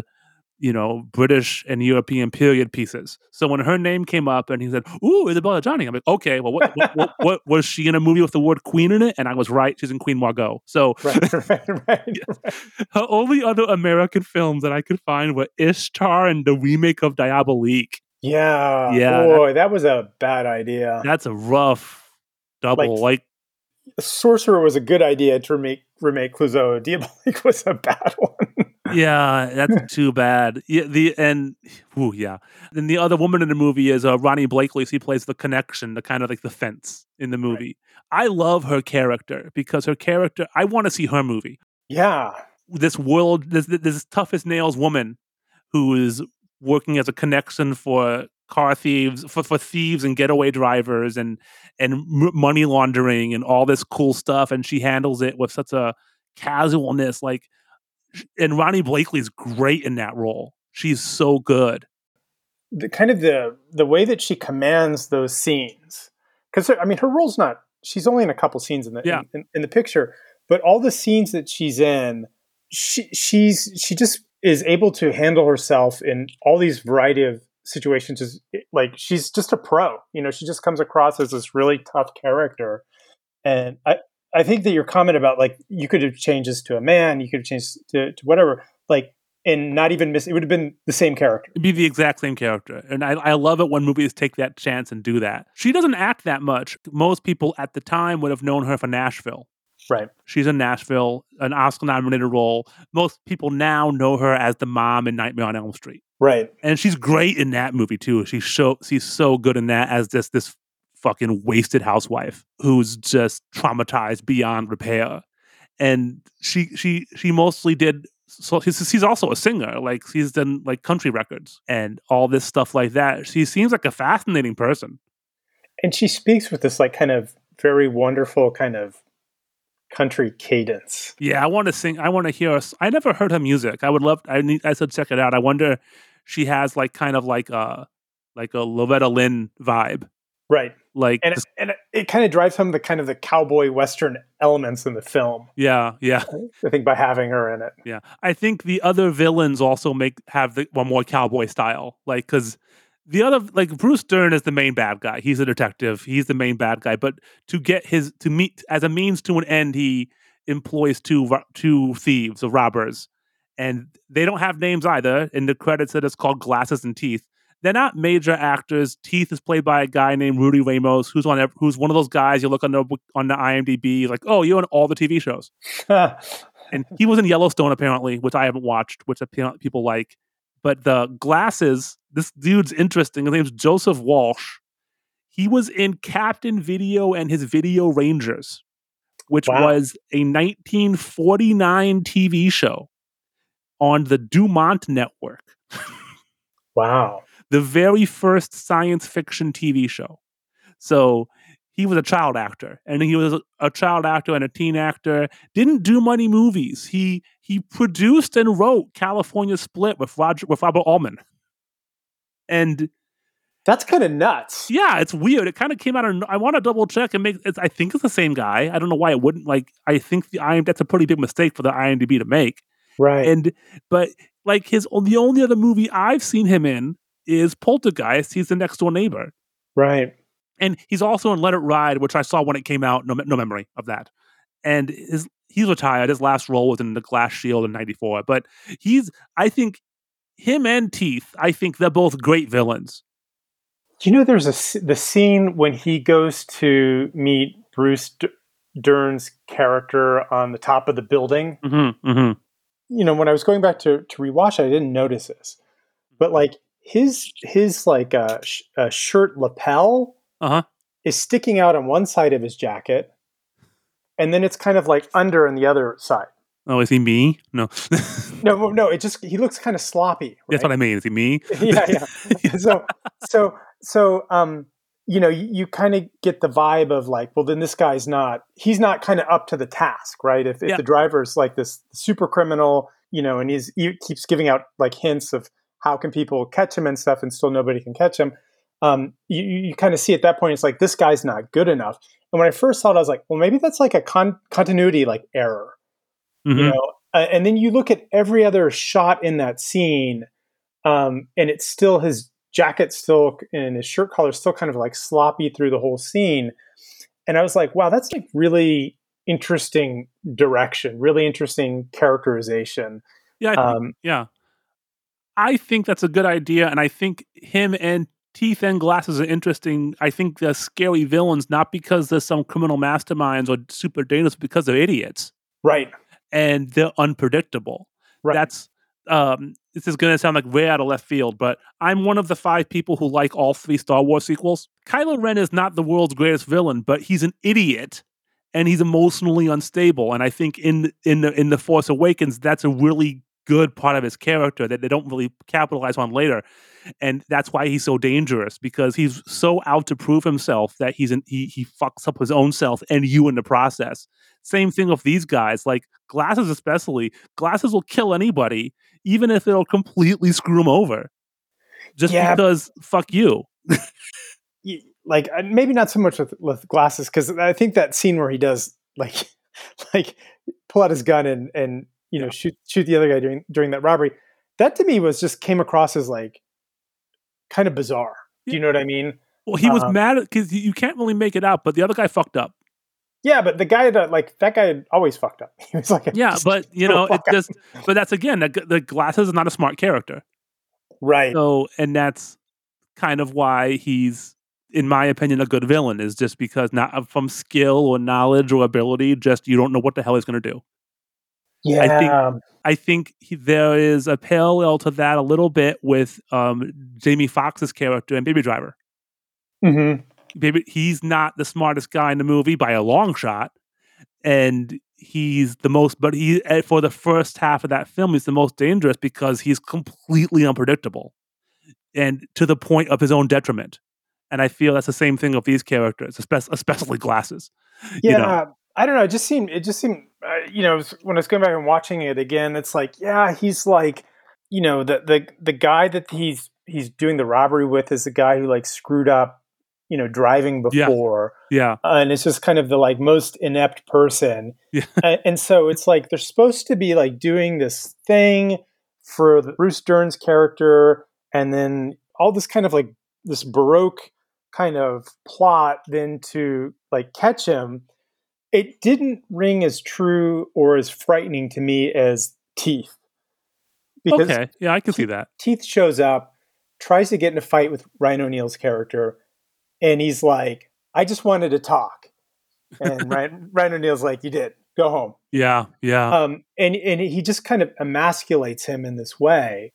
you know British and European period pieces. So when her name came up and he said, "Ooh, Isabelle Adjani," I'm like, "Okay, well, what, what, what, what was she in a movie with the word Queen in it?" And I was right; she's in Queen Margot. So (laughs) Right. right. Right. right. (laughs) her only other American films that I could find were Ishtar and the remake of Diabolique. Yeah. Yeah, Boy, that, was a bad idea. That's a rough double. like Sorcerer was a good idea to remake remake Clouzot. Diabolique (laughs) was a bad one. (laughs) Yeah, that's too bad. Yeah, the and ooh, yeah. Then the other woman in the movie is uh, Ronee Blakley. She plays the connection, the kind of like the fence in the movie. I love her character because her character. I want to see her movie. yeah. This world, this this tough as nails woman who is working as a connection for car thieves, for, for thieves and getaway drivers, and and m- money laundering and all this cool stuff, and she handles it with such a casualness, like and Ronee Blakley's great in that role. She's so good. The kind of the the way that she commands those scenes because I mean her role's not. She's only in a couple scenes in the Yeah. in, in the picture, but all the scenes that she's in, she she's she just is able to handle herself in all these variety of situations. Is eh, like she's just a pro. You know, she just comes across as this really tough character, and I I think that your comment about like you could have changed this to a man, you could have changed to, to whatever, like and not even miss. It would have been the same character. It'd be the exact same character. And I, I love it when movies take that chance and do that. She doesn't act that much. Most people at the time would have known her for Nashville. Right. She's in Nashville, an Oscar nominated role. Most people now know her as the mom in Nightmare on Elm Street. Right. And she's great in that movie too. She's so she's so good in that as this this fucking wasted housewife who's just traumatized beyond repair. And she she she mostly did so she's, she's also a singer like she's done like country records and all this stuff like that. She seems like a fascinating person. And she speaks with this like kind of very wonderful kind of country cadence. yeah i want to sing i want to hear us i never heard her music. I would love i need i said check it out. I wonder she has like kind of like a like a loretta lynn vibe Right. like And it, and it, kind of drives home the kind of the cowboy western elements in the film. yeah yeah I think by having her in it. Yeah, I think the other villains also make have the one more cowboy style, like because the other like Bruce Dern is the main bad guy. He's a detective. He's the main bad guy. But to get his to meet as a means to an end, he employs two two thieves or robbers, and they don't have names either. In the credits, it is called Glasses and Teeth. They're not major actors. Teeth is played by a guy named Rudy Ramos, who's on who's one of those guys you look on the on the IMDb, like, oh, you're on all the TV shows (laughs) and he was in Yellowstone apparently, which I haven't watched, which people like. But the glasses, this dude's interesting. His name's Joseph Walsh. He was in Captain Video and his Video Rangers, which Wow. was a 1949 TV show on the Dumont Network, (laughs) wow. The very first science fiction TV show. So he was a child actor, and he was a, child actor and a teen actor. Didn't do many movies. He he produced and wrote California Split with Roger with Robert Altman. And That's kind of nuts. yeah, it's weird. It kind of came out of. I want to double check and make. It's, I think it's the same guy. I don't know why it wouldn't. Like I think the IM. That's a pretty big mistake for the IMDb to make. Right. And but like his the only other movie I've seen him in is Poltergeist. He's the next door neighbor. right. and he's also in Let It Ride, which I saw when it came out. No, no memory of that. And his he's retired. His last role was in The Glass Shield in '94. But he's, I think, him and Teeth. I think they're both great villains. Do you know there's a the scene when he goes to meet Bruce D- Dern's character on the top of the building? Mm-hmm, mm-hmm. you know, when I was going back to to rewatch it, I didn't notice this, but like his his like uh, sh- uh, shirt lapel Uh-huh. is sticking out on one side of his jacket, and then it's kind of like under on the other side. Oh, is he me? No, No, no, it just he looks kind of sloppy. (laughs) that's what I mean. Is he me? (laughs) yeah, yeah. (laughs) So, so, so, um, you know, you, you kind of get the vibe of like, well, then this guy's not, he's not kind of up to the task, right? If, if Yeah. the driver's like this super criminal, you know, and he's, he keeps giving out like hints of how can people catch him and stuff and still nobody can catch him. Um, you, you kind of see at that point, it's like, this guy's not good enough. And when I first saw it, I was like, well, maybe that's like a con- continuity like error Mhm. you know uh, and then you look at every other shot in that scene um, and it's still his jacket still and his shirt collar still kind of like sloppy through the whole scene and i was like wow that's like really interesting direction really interesting characterization Yeah, I think, um, yeah. I think that's a good idea, and I think him and Teeth and Glasses are interesting. I think they're scary villains, not because they're some criminal masterminds or super dangerous, because they're idiots. right and they're unpredictable. Right. That's um this is gonna sound like way out of left field, but I'm one of the five people who like all three Star Wars sequels. Kylo Ren is not the world's greatest villain, but he's an idiot and he's emotionally unstable. And I think in in the in the Force Awakens, that's a really good part of his character that they don't really capitalize on later. And that's why he's so dangerous because he's so out to prove himself that he's an, he he fucks up his own self and you in the process. Same thing with these guys, like glasses especially. Glasses will kill anybody, even if it'll completely screw them over. Just Yeah. because fuck you. Like uh, maybe not so much with, with glasses because I think that scene where he does like (laughs) like pull out his gun and and you know shoot shoot the other guy during during that robbery. That to me was just came across as like kind of bizarre. Do you know what I mean? Well, he was Um, mad because you can't really make it out, but the other guy fucked up. Yeah, but the guy that like that guy always fucked up. (laughs) He was like, Yeah, (laughs) but you know, it just. But that's again, the, the glasses is not a smart character. right. So, and that's kind of why he's, in my opinion, a good villain. Is just because not from skill or knowledge or ability, just you don't know what the hell he's going to do. Yeah, think- I think he, there is a parallel to that a little bit with um, Jamie Foxx's character in Baby Driver. hmm Baby, he's not the smartest guy in the movie by a long shot, and he's the most. But he eh, for the first half of that film, he's the most dangerous because he's completely unpredictable, and to the point of his own detriment. And I feel that's the same thing of these characters, especially, especially glasses. yeah. you know. I don't know. It just seemed. It just seemed. Uh, you know, when I was going back and watching it again, it's like, yeah, he's like, you know, the the the guy that he's he's doing the robbery with is the guy who like screwed up, you know, driving Yeah. before. Yeah, uh, and it's just kind of the like most inept person Yeah. (laughs) and, and so it's like they're supposed to be like doing this thing for the bruce dern's character and then all this kind of like this baroque kind of plot then to like catch him it didn't ring as true or as frightening to me as teeth because okay, yeah, I can see that. Teeth shows up, tries to get in a fight with Ryan O'Neal's character, and he's like, I just wanted to talk. And (laughs) Ryan, Ryan O'Neal's like, You did. Go home. Yeah, yeah, Um, and, and he just kind of emasculates him in this way.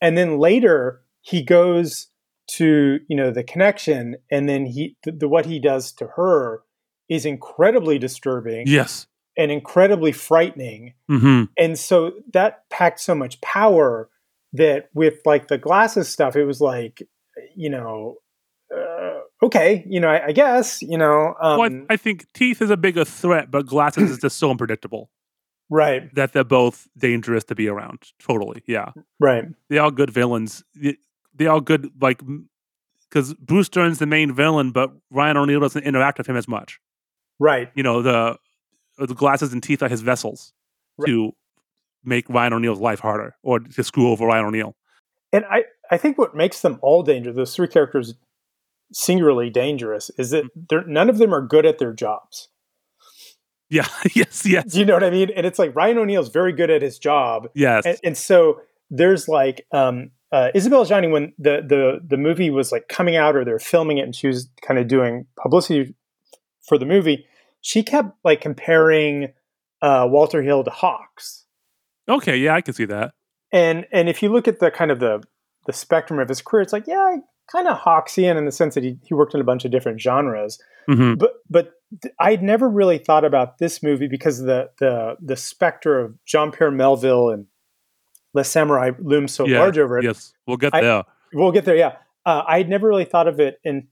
And then later he goes to, you know, the connection, and then he the, the what he does to her is incredibly disturbing yes. and incredibly frightening hmm and so that packed so much power that with like the glasses stuff it was like you know uh, okay you know I, I guess you know um, well, I, I think teeth is a bigger threat, but glasses is just so unpredictable (clears throat) right that they're both dangerous to be around. Totally, yeah. right They are all good villains. They are good, like because Bruce Dern's the main villain, but Ryan O'Neal doesn't interact with him as much. Right You know, the the glasses and teeth are his vessels Right. to make Ryan O'Neal's life harder or to screw over Ryan O'Neal. and i i think what makes them all dangerous those three characters singularly dangerous is that they're none of them are good at their jobs Yeah. (laughs) yes. Yes. do you know what i mean and it's like ryan o'neal's very good at his job Yes. and, and so there's like um uh, Isabelle Adjani when the the the movie was like coming out or they're filming it and she was kind of doing publicity for the movie, she kept like comparing uh, Walter Hill to Hawks. okay. Yeah, I can see that. And and if you look at the kind of the the spectrum of his career, it's like yeah, kind of Hawksian in the sense that he he worked in a bunch of different genres. hmm But but I'd never really thought about this movie because the the the specter of Jean Pierre Melville and Les Samurai looms so Yeah, large over it. Yes. We'll get I- there. We'll get there. Yeah, uh, I'd never really thought of it in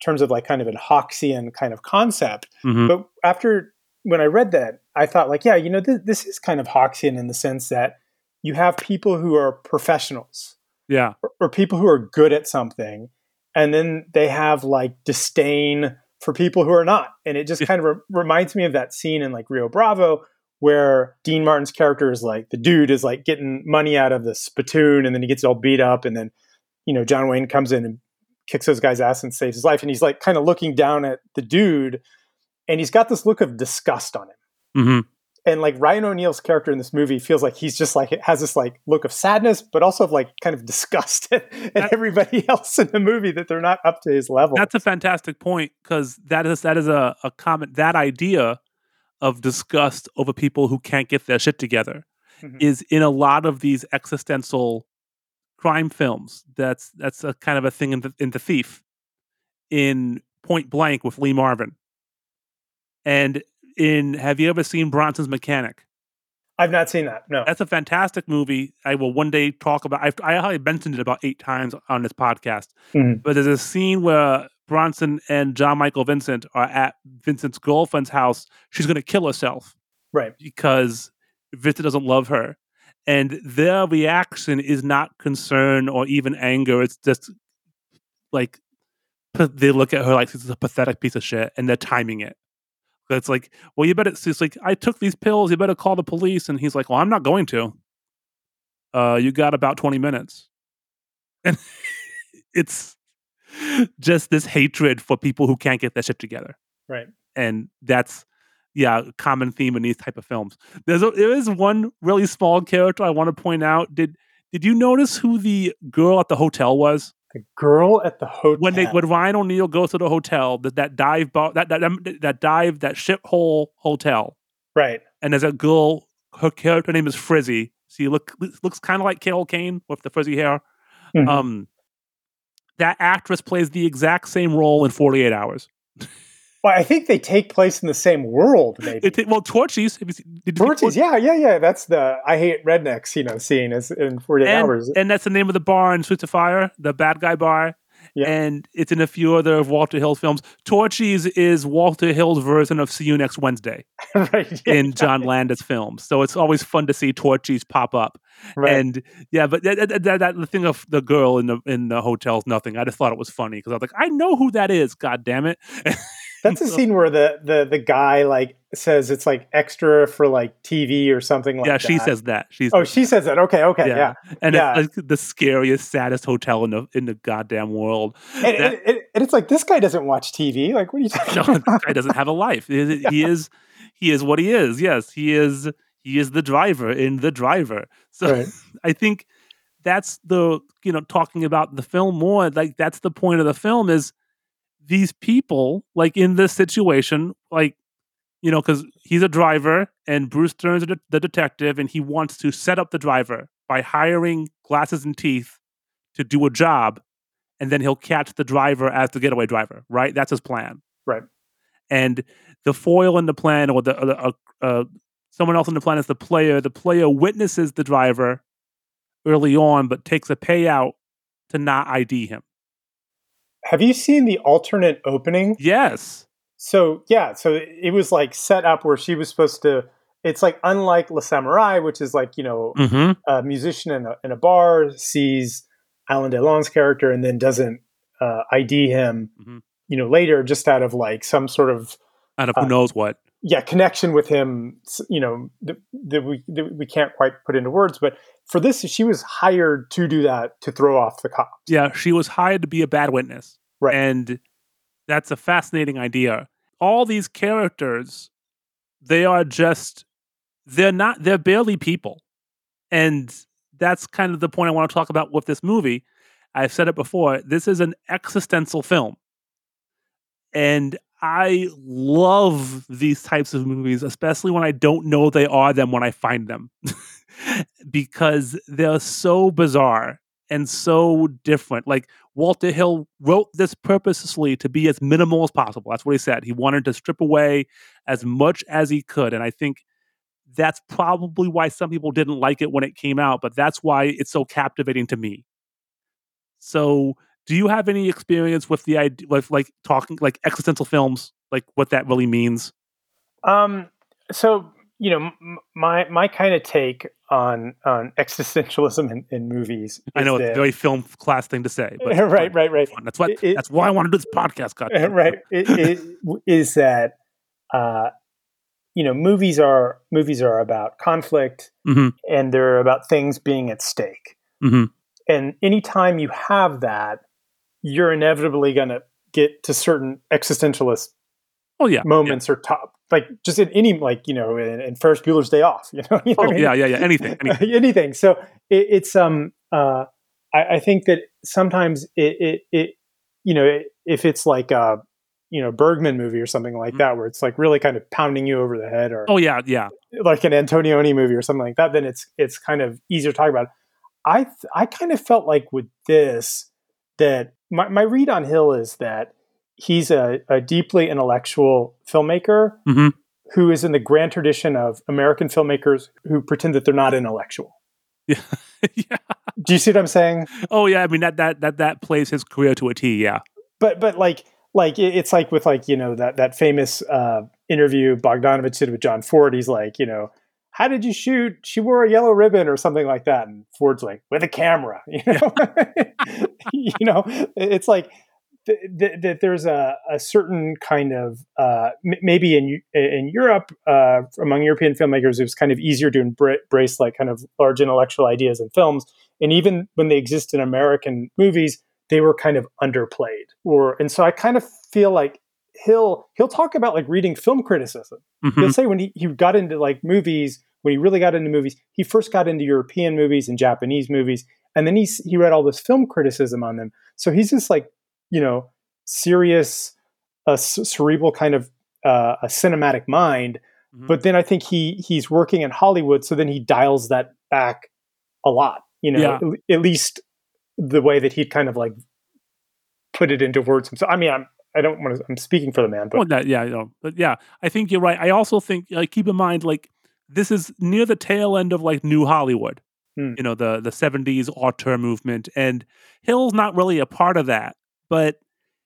terms of like kind of an Hawksian kind of concept. hmm But after when I read that, I thought like, yeah, you know, th- this is kind of Hawksian in the sense that you have people who are professionals Yeah. or, or people who are good at something, and then they have like disdain for people who are not, and it just kind of re- reminds me of that scene in like Rio Bravo. Where Dean Martin's character is like the dude is like getting money out of the spittoon, and then he gets all beat up, and then you know John Wayne comes in and kicks those guy's ass and saves his life, and he's like kind of looking down at the dude, and he's got this look of disgust on him. hmm And like Ryan O'Neal's character in this movie feels like he's just like it has this like look of sadness, but also of like kind of disgust (laughs) at, at everybody (laughs) else in the movie that they're not up to his level. That's a fantastic point because that is that is a, a comment that idea of disgust over people who can't get their shit together Mhm. is in a lot of these existential crime films. That's that's a kind of a thing in the in the thief, in Point Blank with Lee Marvin, and in Have you ever seen Bronson's Mechanic? I've not seen that. No. That's a fantastic movie. I will one day talk about. I've, I probably mentioned it about eight times on this podcast. Mhm. But there's a scene where Bronson and Jan-Michael Vincent are at Vincent's girlfriend's house. She's going to kill herself Right. because Vincent doesn't love her, and their reaction is not concern or even anger. It's just like they look at her like she's a pathetic piece of shit, and they're timing it. It's like, well, you better. It's like I took these pills. You better call the police. And he's like, well, I'm not going to. Uh, you got about twenty minutes, (laughs) and it's just this hatred for people who can't get their shit together. Right. And that's yeah, common theme in these type of films. There's a, there is one really small character I want to point out. Did did you notice who the girl at the hotel was? The girl at the hotel. When they when Ryan O'Neal goes to the hotel, that that dive bar, that that that dive that shithole hotel, right? And there's a girl. Her character name is Frizzy. She look looks kind of like Carol Kane with the frizzy hair. Mm-hmm. Um, that actress plays the exact same role in 48 Hours. (laughs) Well, I think they take place in the same world, maybe. It, well, Torchy's. Torchy's, yeah, yeah, yeah. That's the I hate rednecks, you know, scene is in 48 hours. And that's the name of the bar in Streets of Fire, the bad guy bar. Yeah. And it's in a few other of Walter Hill's films. Torchy's is Walter Hill's version of See You Next Wednesday (laughs) right, yeah. in John Landis films. So it's always fun to see Torchy's pop up. Right. And yeah, but that, that, that, that, the thing of the girl in the in the hotel is nothing. I just thought it was funny because I was like, I know who that is. God damn it. (laughs) That's a scene where the, the the guy like says it's like extra for like TV or something like yeah, that. Yeah, she says that. She's oh, she that. says that. Okay, okay, yeah. yeah. And yeah. it's like the scariest, saddest hotel in the in the goddamn world. And, that, and, and, it's like this guy doesn't watch TV. Like, what are you talking no, about? This guy doesn't have a life. He, (laughs) yeah. he is he is what he is. Yes, he is he is the driver in the driver. So right. (laughs) I think that's the you know talking about the film more. Like that's the point of the film is these people, like in this situation, like, you know, because he's a driver and Bruce Dern's the, the detective and he wants to set up the driver by hiring glasses and teeth to do a job and then he'll catch the driver as the getaway driver, right? That's his plan. Right. And the foil in the plan or the, uh, uh, someone else in the plan is the player. The player witnesses the driver early on, but takes a payout to not ID him. Have you seen the alternate opening? Yes. So yeah, so it was like set up where she was supposed to. It's like unlike Le Samurai, which is like you know mm-hmm. a musician in a, in a bar sees Alan Delon's character and then doesn't uh, ID him, mm-hmm. you know, later just out of like some sort of out of who uh, knows what. Yeah, connection with him, you know, that, that we that we can't quite put into words. But for this, she was hired to do that to throw off the cops. Yeah, she was hired to be a bad witness. Right. And that's a fascinating idea. All these characters, they are just, they're not, they're barely people. And that's kind of the point I want to talk about with this movie. I've said it before. This is an existential film. And I love these types of movies, especially when I don't know they are them when I find them, (laughs) because they're so bizarre and so different. Like Walter Hill wrote this purposely to be as minimal as possible. That's what he said. He wanted to strip away as much as he could. And I think that's probably why some people didn't like it when it came out, but that's why it's so captivating to me. So, do you have any experience with the idea, with like talking like existential films, like what that really means? Um, so you know, my my kind of take on on existentialism in, in movies. I know it's a very film class thing to say, but (laughs) right, right, right. That's what it, that's why I want to do this podcast. (laughs) God, right, it, it, is that uh, you know movies are movies are about conflict mm-hmm. and they're about things being at stake. Mm-hmm. And anytime you have that, you're inevitably going to get to certain existentialist oh yeah moments yeah. or top like just in any like you know in, in Ferris Bueller's Day Off (laughs) you know, you know oh, I mean? yeah yeah yeah anything (laughs) anything, anything. so it, it's um uh I, I, think that sometimes it, it it you know if it's like a you know Bergman movie or something like mm-hmm. that where it's like really kind of pounding you over the head or oh yeah yeah like an Antonioni movie or something like that then it's it's kind of easier to talk about I I kind of felt like with this that my, my read on Hill is that he's a, a deeply intellectual filmmaker mm-hmm. who is in the grand tradition of American filmmakers who pretend that they're not intellectual. Yeah. (laughs) yeah. Do you see what I'm saying? Oh yeah, I mean that that that that plays his career to a T. Yeah. But but like like it's like with like you know that that famous uh, interview Bogdanovich did with John Ford. He's like you know how did you shoot? She wore a yellow ribbon or something like that. And Ford's like, with a camera, (laughs) you know, (laughs) you know, it's like that, that there's a, a certain kind of uh, m- maybe in in Europe uh, among European filmmakers it was kind of easier to embrace like kind of large intellectual ideas in films, and even when they exist in American movies, they were kind of underplayed. Or and so I kind of feel like he'll he'll talk about like reading film criticism. Mhm. He'll say when he, he got into like movies, when he really got into movies, he first got into European movies and Japanese movies, and then he's he read all this film criticism on them. So he's just like you know serious, uh, cerebral kind of uh, a cinematic mind. Mhm. But then I think he he's working in Hollywood, so then he dials that back a lot. You know, Yeah. at, at least the way that he'd kind of like put it into words. So I mean, I'm I don't want to. I'm speaking for the man, but Well, that, yeah, but yeah, I think you're right. I also think, like, keep in mind, like, this is near the tail end of like New Hollywood, Hmm. you know, the the '70s auteur movement, and Hill's not really a part of that, but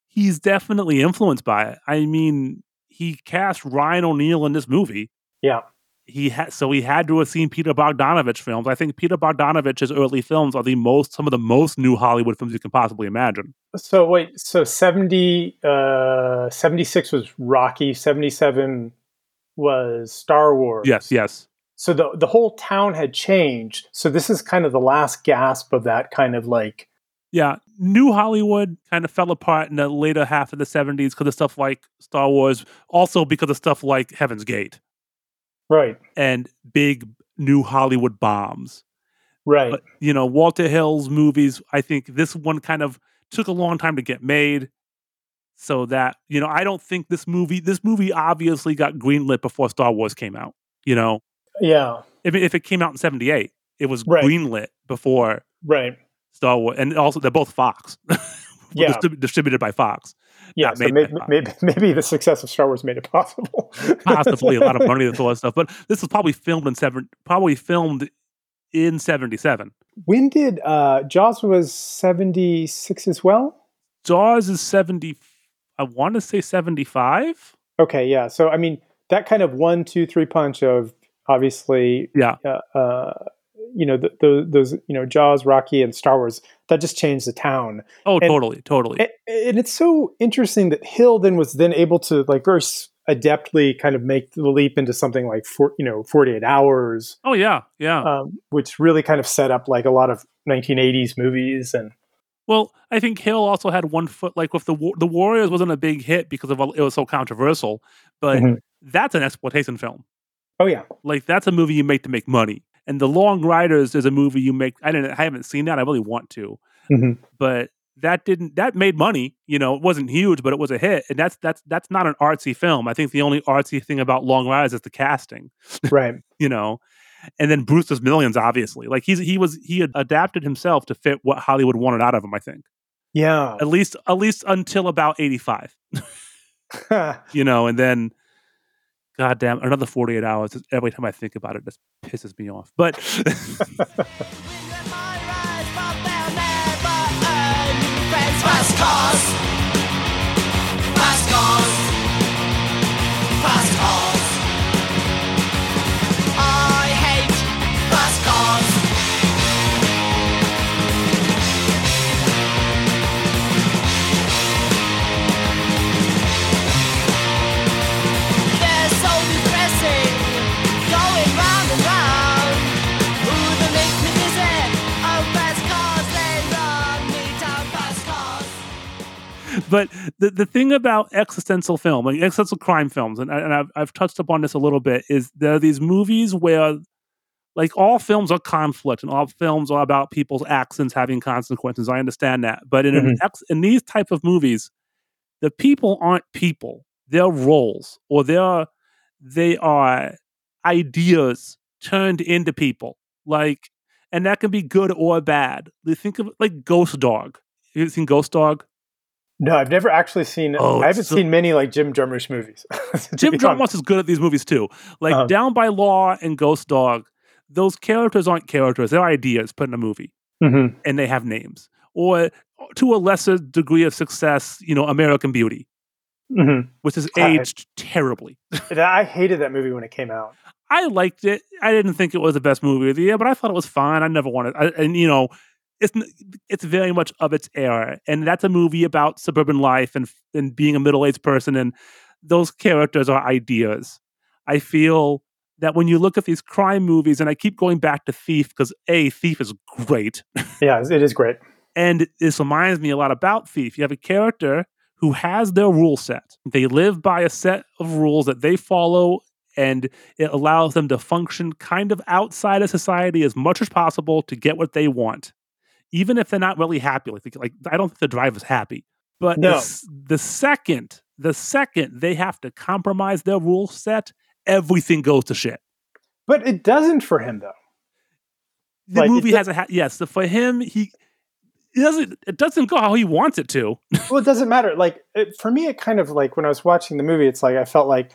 he's definitely influenced by it. I mean, he cast Ryan O'Neal in this movie. yeah, He had so he had to have seen Peter Bogdanovich films. I think Peter Bogdanovich's early films are the most some of the most New Hollywood films you can possibly imagine. So wait, so 70, uh, 76 was Rocky, 77 was Star Wars. Yes, yes. So the the whole town had changed. So this is kind of the last gasp of that kind of like Yeah, New Hollywood kind of fell apart in the later half of the 70s because of stuff like Star Wars, also because of stuff like Heaven's Gate right, and big New Hollywood bombs. right. But, you know, Walter Hill's movies, I think this one kind of took a long time to get made. So that, you know, I don't think this movie, this movie obviously got greenlit before Star Wars came out. You know, yeah, if it, if it came out in 78, it was Right. greenlit before right. Star Wars. And also, they're both Fox. (laughs) Yeah. Distrib- distributed by Fox. Yeah, so maybe, Fox. maybe maybe the success of Star Wars made it possible. (laughs) possibly a lot of money and all that stuff. But this was probably filmed in seven, probably filmed in seventy seven. when did uh, Jaws was seventy six as well? Jaws is seventy. I want to say seventy five. Okay, yeah. So I mean, that kind of one, two, three punch of obviously, Yeah. uh, uh, you know, th- th- those, you know, Jaws, Rocky, and Star Wars. That just changed the town, Oh, And- totally, totally. and, and it's so interesting that Hill then was then able to like very adeptly kind of make the leap into something like four, you know, forty eight hours, oh yeah, yeah. um, which really kind of set up like a lot of nineteen eighties movies and well, I think Hill also had one foot. Like with the the Warriors wasn't a big hit because of it was so controversial, but Mhm. that's an exploitation film. oh yeah, Like that's a movie you make to make money. And the Long Riders is a movie you make. I didn't. I haven't seen that. I really want to. Mhm. but that didn't that made money you know it wasn't huge but it was a hit and that's that's that's not an artsy film i think the only artsy thing about long riders is the casting right, (laughs) you know and then brewster's millions obviously like he's he was he had adapted himself to fit what hollywood wanted out of him i think yeah, at least at least until about 85 (laughs) you know and then god damn another 48 hours every time i think about it just pisses me off but Fast cars. Fast cars. But the, the thing about existential film, like existential crime films, and, and I've, I've touched upon this a little bit, is there are these movies where, like, all films are conflict and all films are about people's actions having consequences. I understand that, but in an mm-hmm. ex, in these type of movies, the people aren't people; they're roles, or they're they are ideas turned into people. Like, and that can be good or bad. You think of like Ghost Dog. You seen Ghost Dog? No, I've never actually seen. Oh, I haven't so- seen many like Jim Jarmusch movies. (laughs) Jim. Jarmusch is good at these movies too. Like Uh-huh. Down by Law and Ghost Dog, those characters aren't characters; they're ideas put in a movie, Mhm. and they have names. Or to a lesser degree of success, you know, American Beauty, Mhm. which has God, I- aged terribly. (laughs) I hated that movie when it came out. I liked it. I didn't think it was the best movie of the year, but I thought it was fine. I never wanted, I, and you know, it's it's very much of its era, and that's a movie about suburban life and and being a middle aged person, and those characters are ideas. I feel that when you look at these crime movies, and I keep going back to Thief because a Thief is great, (laughs) Yeah, it is great. and this reminds me a lot about Thief. You have a character who has their rule set. They live by a set of rules that they follow, and it allows them to function kind of outside of society as much as possible to get what they want, even if they're not really happy. Like, like I don't think the driver's happy, but the No. s- the second the second they have to compromise their rule set, everything goes to shit. But it doesn't for him though. The Like, movie has a ha- yes. So for him, he. It doesn't. It doesn't go how he wants it to. (laughs) well, it doesn't matter. Like it, for me, it kind of like when I was watching the movie, it's like I felt like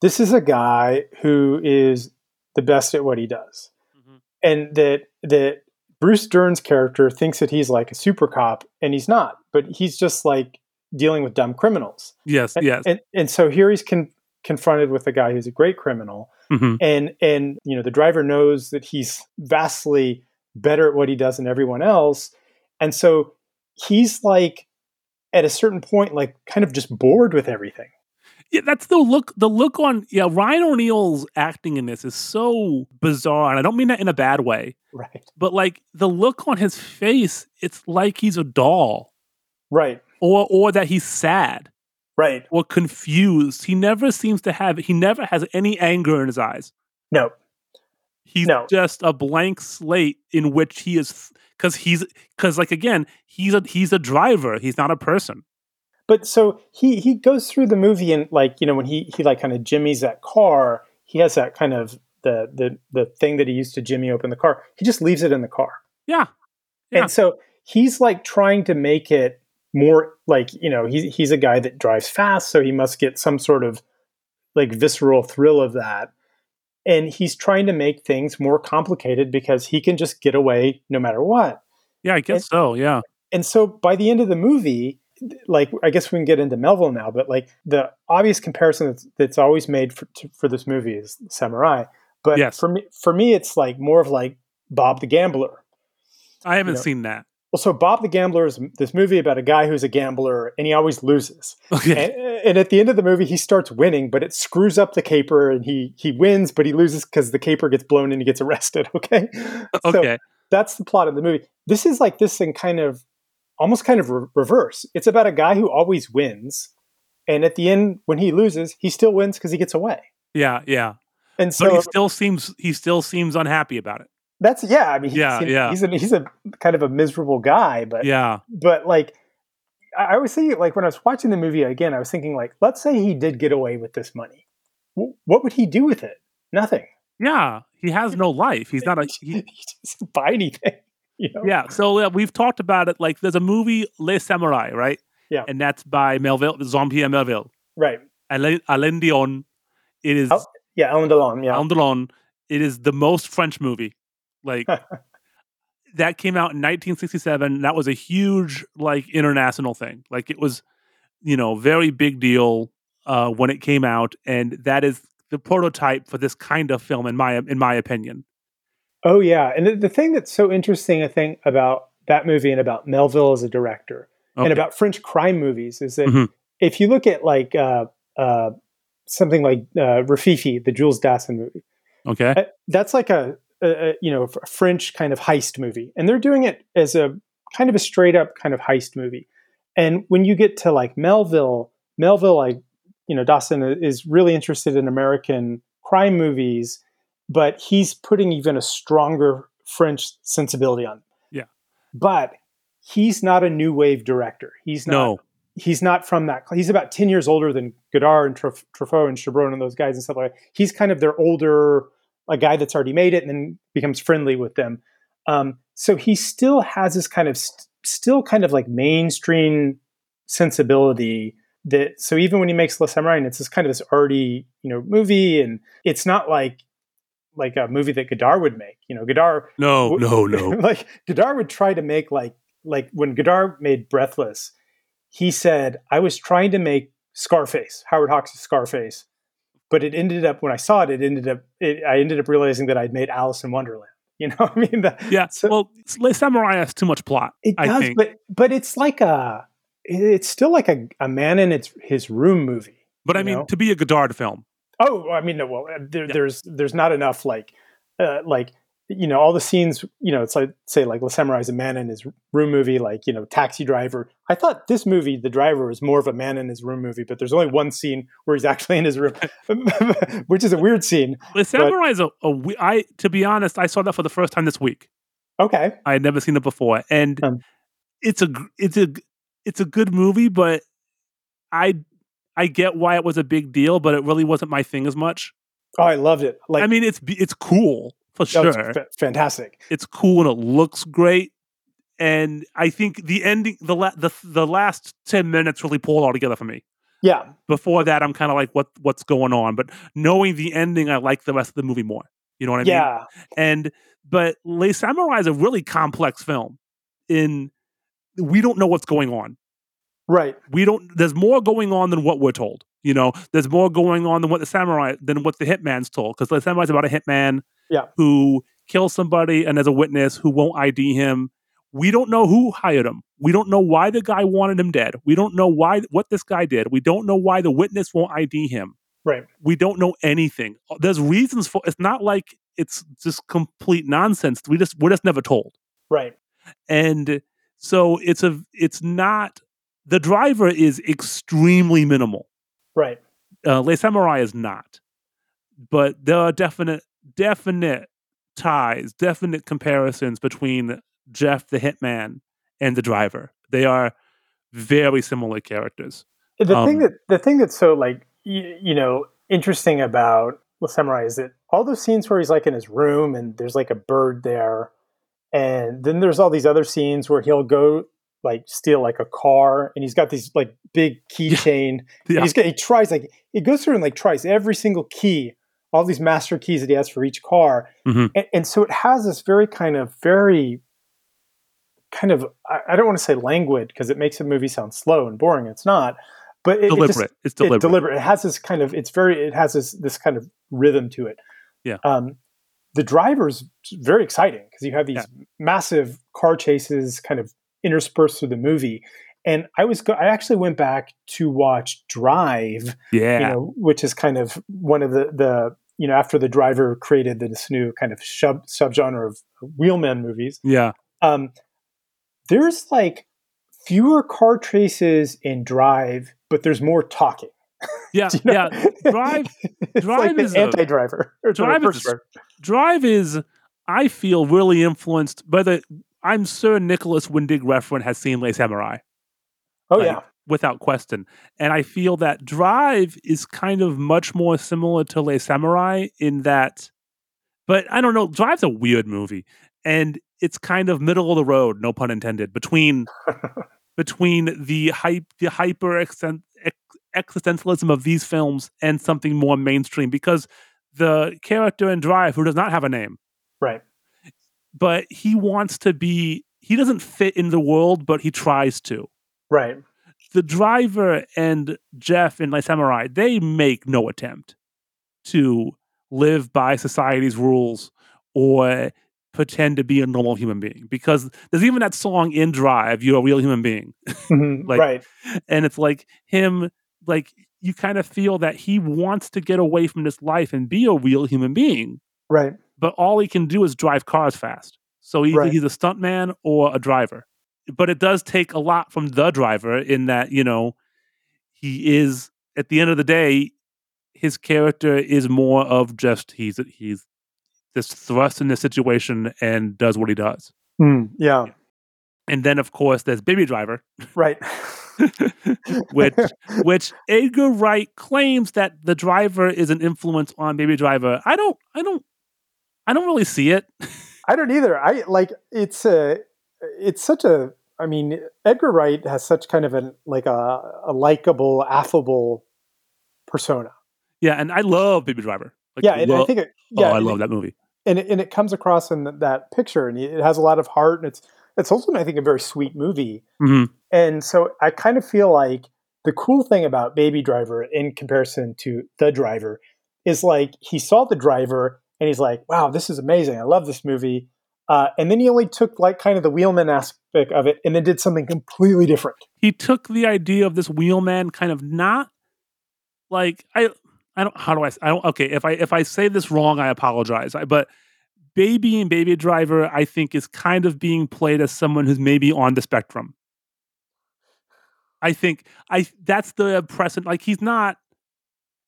this is a guy who is the best at what he does, mm-hmm. and that that Bruce Dern's character thinks that he's like a super cop, and he's not. But he's just like dealing with dumb criminals, Yes. and, Yes. and and so here he's con- confronted with a guy who's a great criminal, Mhm. and and you know the driver knows that he's vastly better at what he does than everyone else and so he's like at a certain point like kind of just bored with everything Yeah, that's the look. The look on yeah, Ryan O'Neal's acting in this is so bizarre, and I don't mean that in a bad way. right But like the look on his face, it's like he's a doll, right or or that he's sad right or confused. He never seems to have. He never has any anger in his eyes. no He's No. just a blank slate in which he is because he's because like again he's a he's a driver. He's not a person. But so he he goes through the movie and like you know when he he like kind of jimmies that car he has that kind of the the the thing that he used to jimmy open the car he just leaves it in the car Yeah, Yeah. And so he's like trying to make it more like, you know, he's he's a guy that drives fast, so he must get some sort of like visceral thrill of that. And he's trying to make things more complicated because he can just get away no matter what. yeah, I guess so. Yeah, And so by the end of the movie, like I guess we can get into Melville now, but like the obvious comparison that's, that's always made for, to, for this movie is Samurai. But Yes. for me, for me, it's like more of like Bob the Gambler. I haven't know, seen that. Well, so Bob the Gambler is this movie about a guy who's a gambler and he always loses. (laughs) Okay. And, and at the end of the movie, he starts winning, but it screws up the caper and he he wins, but he loses because the caper gets blown and he gets (laughs) arrested. Okay. So okay. that's the plot of the movie. This is like this in kind of almost kind of re- reverse. It's about a guy who always wins. And at the end, when he loses, he still wins because he gets away. Yeah, yeah. And But so he still seems he still seems unhappy about it. that's yeah. I mean, Yeah, seems- yeah. He's a he's a kind of a miserable guy, but Yeah. but like I I was thinking like when I was watching the movie again, I was thinking like, let's say he did get away with this money, W- what would he do with it? Nothing. Yeah. He has no life. He's not a he, (laughs) he doesn't buy anything. (laughs) You know? Yeah, so uh, we've talked about it. Like, there's a movie Les Samurai, right? Yeah. and that's by Melville, Jean Pierre Melville, Right. Alain, Alain Dion. It is Oh, Yeah. Alan Delon. Yeah. Alain Delon. It is the most French movie. Like (laughs) that came out in 1967. That was a huge like international thing. Like it was, you know, very big deal uh, when it came out, and that is the prototype for this kind of film, in my in my opinion. Oh yeah, and the, the thing that's so interesting, I think, about that movie and about Melville as a director and about French crime movies is that Mhm. if you look at like uh, uh, something like uh, Rififi, the Jules Dassin movie, okay, uh, that's like a, a, a you know a French kind of heist movie, and they're doing it as a kind of a straight up kind of heist movie. And when you get to like Melville, Melville, like you know, Dassin is really interested in American crime movies, but he's putting even a stronger French sensibility on. Them. Yeah. but he's not a new wave director. He's not. no, He's not from that. He's about ten years older than Godard and Truffaut and Chabrol and those guys and stuff like that. He's kind of their older, a guy that's already made it and then becomes friendly with them. Um, so he still has this kind of st- still kind of like mainstream sensibility that so even when he makes Les Samurai, it's this kind of this arty, you know, movie and it's not like like a movie that Godard would make. You know, Godard no, w- no, no. (laughs) like Godard would try to make like like when Godard made Breathless, he said, I was trying to make Scarface, Howard Hawks' Scarface, but it ended up when I saw it, it ended up it, I ended up realizing that I'd made Alice in Wonderland. (laughs) You know, I mean, the, Yeah. So- well, Samurai has too much plot. it I does, think. but but it's like a, it's still like a, a man in its his room movie. But I mean, know? to be a Godard film, Oh, I mean, no, well, there, Yeah. there's there's not enough like, uh, like you know, all the scenes. You know, it's like say like Le Samurai's a man in his room movie, like you know, Taxi Driver. I thought this movie, The Driver, is more of a man in his room movie, but there's only one scene where he's (laughs) actually in his room, (laughs) which is a weird scene. Les Samurai is a, a we- I to be honest, I saw that for the first time this week. Okay, I had never seen it before, and Um. it's a it's a it's a good movie, but I I get why it was a big deal, but it really wasn't my thing as much. oh, I loved it. Like, I mean, it's it's cool for sure. fa- fantastic. it's cool and it looks great. And I think the ending, the la- the the last ten minutes really pulled all together for me. Yeah, Before that, I'm kind of like, what what's going on? But knowing the ending, I like the rest of the movie more. You know what I mean? yeah, And but Le Samouraï is a really complex film. In we don't know what's going on. Right. We don't. There's more going on than what we're told. You know, there's more going on than what the samurai than what the hitman's told. Because the samurai's about a hitman Yeah. who kills somebody and there's a witness who won't ID him. We don't know who hired him. We don't know why the guy wanted him dead. We don't know why what this guy did. We don't know why the witness won't ID him. Right. We don't know anything. Uh, there's reasons for. It's not like it's just complete nonsense. We just we're just never told Right. and so it's a it's not the driver is extremely minimal. Right. uh Le Samouraï is not. But there are definite definite ties definite comparisons between Jef the hitman and the driver. They are very similar characters. The thing Um, that the thing that's so like you, you know interesting about the samurai is that all those scenes where he's like in his room and there's like a bird there, and then there's all these other scenes where he'll go like steal like a car and he's got these like big keychain. and Yeah. He's got he tries like he goes through and like tries every single key, all these master keys that he has for each car, Mhm. and, and so it has this very kind of very kind of I, I don't want to say languid because it makes the movie sound slow and boring. It's not, but it, it just- deliberate it's deliberate it's deliberate. It has this kind of it's very it has this this kind of rhythm to it. Yeah. Um, the driver's very exciting because you have these Yeah. massive car chases kind of interspersed through the movie. And I was go- I actually went back to watch Drive, yeah you know, which is kind of one of the the you know after the driver created this new kind of sub subgenre of wheelman movies. yeah Um, there's like fewer car traces in Drive, but there's more talking. (laughs) yeah you know? yeah Drive- (laughs) Drive like is anti-driver. Drive is driver. Drive is, I feel, really influenced by the. I'm sure Nicolas Winding Refn has seen Le Samouraï Oh like, yeah, without question, and I feel that Drive is kind of much more similar to Le Samouraï in that. But I don't know. Drive's a weird movie, and it's kind of middle of the road, no pun intended, between (laughs) between the hype, the hyper exten- ex- existentialism of these films and something more mainstream because the character in Drive, who does not have a name, right. But he wants to be, he doesn't fit in the world, but he tries to. Right. The driver and Jef in Le Samouraï, they make no attempt to live by society's rules or pretend to be a normal human being because there's even that song in Drive, You're a Real Human Being. Mhm, (laughs) Like- right. and it's like him like you kind of feel that he wants to get away from this life and be a real human being Right. But all he can do is drive cars fast so either Right. he's a stuntman or a driver but it does take a lot from the driver in that you know he is at the end of the day his character is more of just he's he's just thrust in the situation and does what he does Mm, yeah. and then of course there's baby driver Right. (laughs) which which Edgar Wright claims that the driver is an influence on Baby Driver. I don't I don't I don't really see it. (laughs) I don't either. I like it's a it's such a I mean Edgar Wright has such kind of an like a, a likable, affable persona. Yeah, and I love Baby Driver. Like, yeah, and I think it, oh, yeah, I love it, that movie. and it, and it comes across in that picture, and it has a lot of heart, and it's it's also I think a very sweet movie. hmm And so I kind of feel like the cool thing about Baby Driver in comparison to The Driver is like he saw The Driver and he's like, "Wow, this is amazing! I love this movie." Uh, and then he only took like kind of the wheelman aspect of it, and then did something completely different. he took the idea of this wheelman kind of not like I I don't how do I I don't okay if I if I say this wrong I apologize I, but baby and baby driver I think is kind of being played as someone who's maybe on the spectrum. I think I that's the present like he's not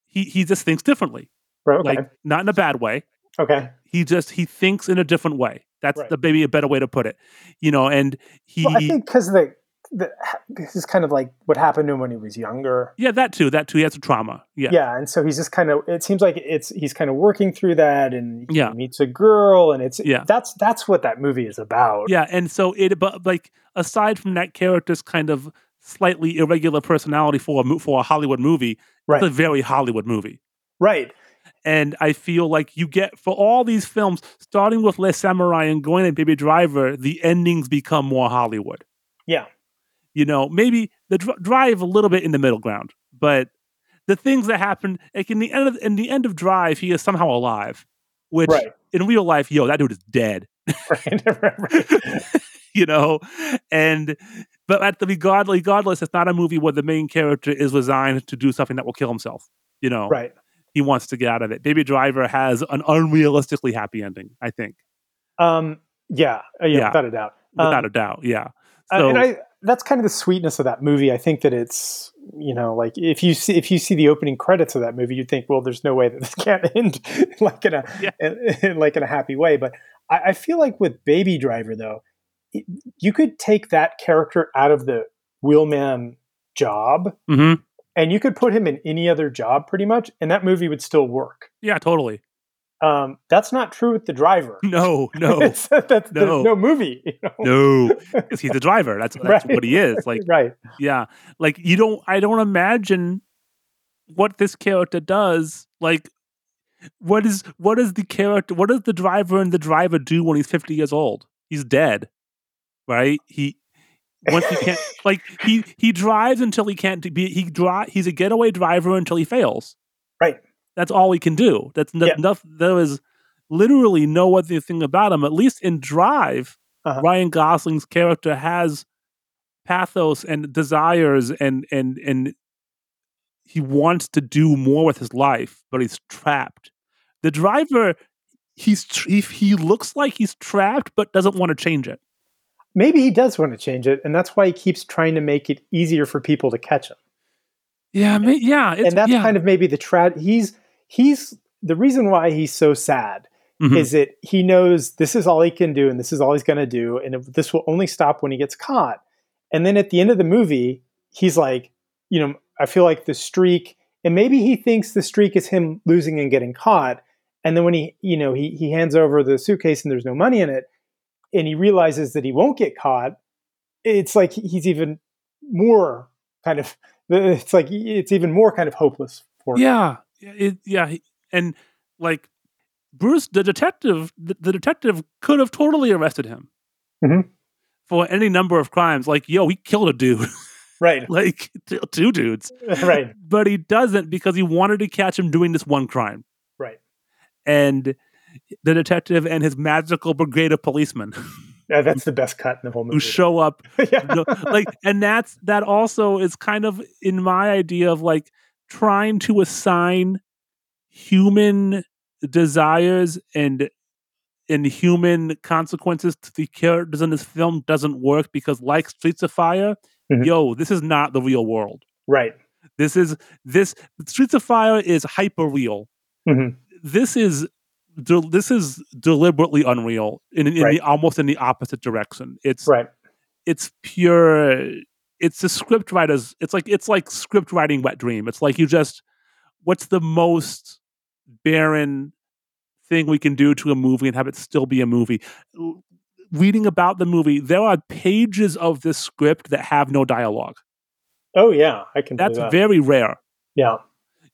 he he just thinks differently Right? Okay. like not in a bad way okay. he just he thinks in a different way that's Right. the maybe a better way to put it you know and he Well, I think because the, the this is kind of like what happened to him when he was younger. yeah that too that too he has a trauma yeah Yeah, and so he's just kind of. It seems like it's he's kind of working through that, and he Yeah. meets a girl, and it's Yeah. That's that's what that movie is about. Yeah, and so it, but like aside from that character's kind of slightly irregular personality for a for a Hollywood movie, Right. it's a very Hollywood movie. Right. And I feel like you get for all these films, starting with Le Samouraï and going to Baby Driver, the endings become more Hollywood. Yeah. You know, maybe the dr- Drive a little bit in the middle ground, but the things that happen, like in the end of in the end of Drive, he is somehow alive, which Right. in real life, yo, that dude is dead. (laughs) (laughs) Right. right. you know and but at the regard regardless it's not a movie where the main character is resigned to do something that will kill himself you know right. He wants to get out of it baby driver has an unrealistically happy ending i think Um. Yeah. uh, yeah. Yeah. Without a doubt. without Um, a doubt yeah Uh, so and I, that's kind of the sweetness of that movie. I think that it's you know like if you see if you see the opening credits of that movie, you'd think, well, there's no way that this (laughs) can't end (laughs) like in a Yeah. (laughs) in, like in a happy way. But I, I feel like with Baby Driver though, it, you could take that character out of the wheelman job mhm. And you could put him in any other job pretty much, and that movie would still work. yeah totally Um, that's not true with the driver. (laughs) no no (laughs) It's- that's, No. No movie. (laughs) You know? no because he's a driver that's, that's Right. what he is like right. yeah like you don't i don't imagine what this character does like what is what is the character what does the driver and the driver do when he's 50 years old he's dead right he once he can't (laughs) like he he drives until he can't be he drive he's a getaway driver until he fails Right. that's all he can do that's no, Yeah. enough there is literally no other thing about him at least in drive Uh-huh. ryan gosling's character has pathos and desires and and and he wants to do more with his life but he's trapped the driver he's tr- he, he looks like he's trapped but doesn't want to change it maybe he does want to change it, and that's why he keeps trying to make it easier for people to catch him. yeah ma- yeah it's, and that's yeah. kind of maybe the trad. He's he's the reason why he's so sad Mhm. is that he knows this is all he can do, and this is all he's going to do, and if- this will only stop when he gets caught. And then at the end of the movie, he's like, you know, I feel like the streak, and maybe he thinks the streak is him losing and getting caught. And then when he, you know, he he hands over the suitcase and there's no money in it, and he realizes that he won't get caught, it's like he's even more kind of (laughs) it's like it's even more kind of hopeless for him. yeah yeah, it, yeah and like bruce the detective the, the detective could have totally arrested him Mhm. for any number of crimes. Like yo he killed a dude. Right. (laughs) Like t- two dudes. (laughs) Right. But he doesn't because he wanted to catch him doing this one crime. Right. And the detective and his magical brigade of policemen (laughs) yeah, that's the best cut in the whole movie who show up (laughs) yeah. no, like and that's that also is kind of in my idea of like trying to assign human desires and and human consequences to the characters in this film doesn't work because like streets of fire Mhm. yo this is not the real world right this is this streets of fire is hyper real Mhm. this is de- this is deliberately unreal in, in Right. the almost in the opposite direction. It's right. it's pure it's a script writer's it's like it's like script writing wet dream. It's like you just what's the most barren thing we can do to a movie and have it still be a movie? Reading about the movie there are pages of this script that have no dialogue. Oh yeah i can that's that. very rare. Yeah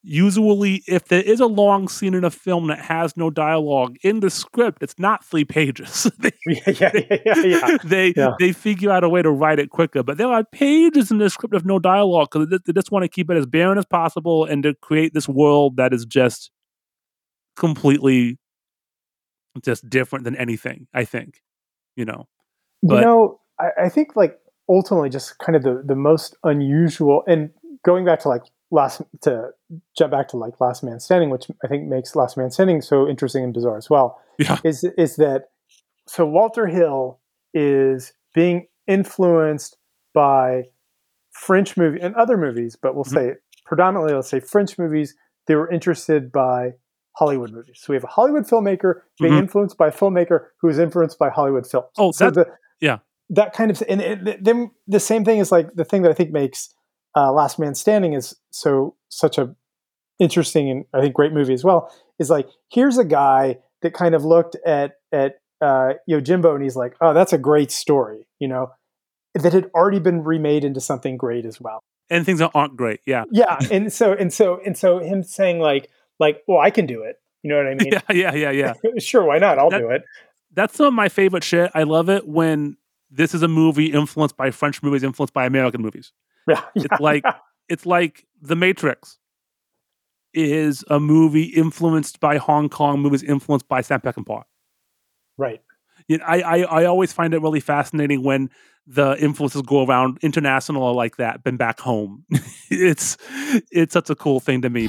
usually if there is a long scene in a film that has no dialogue in the script it's not three pages (laughs) they yeah yeah yeah, yeah. (laughs) they Yeah. they figure out a way to write it quicker. But there are pages in the script of no dialogue because they, they just want to keep it as barren as possible and to create this world that is just completely just different than anything. I think, you know. you But- know, I, I think like ultimately just kind of the the most unusual and going back to like last to jump back to like Last Man Standing, which I think makes Last Man Standing so interesting and bizarre as well. Yeah. Is is that so Walter Hill is being influenced by French movie and other movies, but we'll Mhm. say predominantly let's say French movies, they were interested by Hollywood movies. So we have a Hollywood filmmaker being Mhm. influenced by a filmmaker who is influenced by Hollywood films. Oh, so that- the, yeah. that kind of and, and then the same thing is like the thing that I think makes uh, Last Man Standing is so such a interesting and I think great movie as well. Is like here's a guy that kind of looked at at uh, Yojimbo and he's like, oh, that's a great story, you know, that had already been remade into something great as well. And things that aren't great. Yeah. Yeah, and so and so and so him saying like like, well, I can do it. You know what I mean? (laughs) Yeah. Yeah. Yeah. Yeah. (laughs) sure, why not? I'll That- do it. That's some of my favorite shit. I love it when this is a movie influenced by French movies, influenced by American movies. (laughs) Yeah, It's like it's like The Matrix is a movie influenced by Hong Kong movies, influenced by Sam Peckinpah. right. You know, I, I I always find it really fascinating when the influences go around international like that, been back home. (laughs) it's it's such a cool thing to me.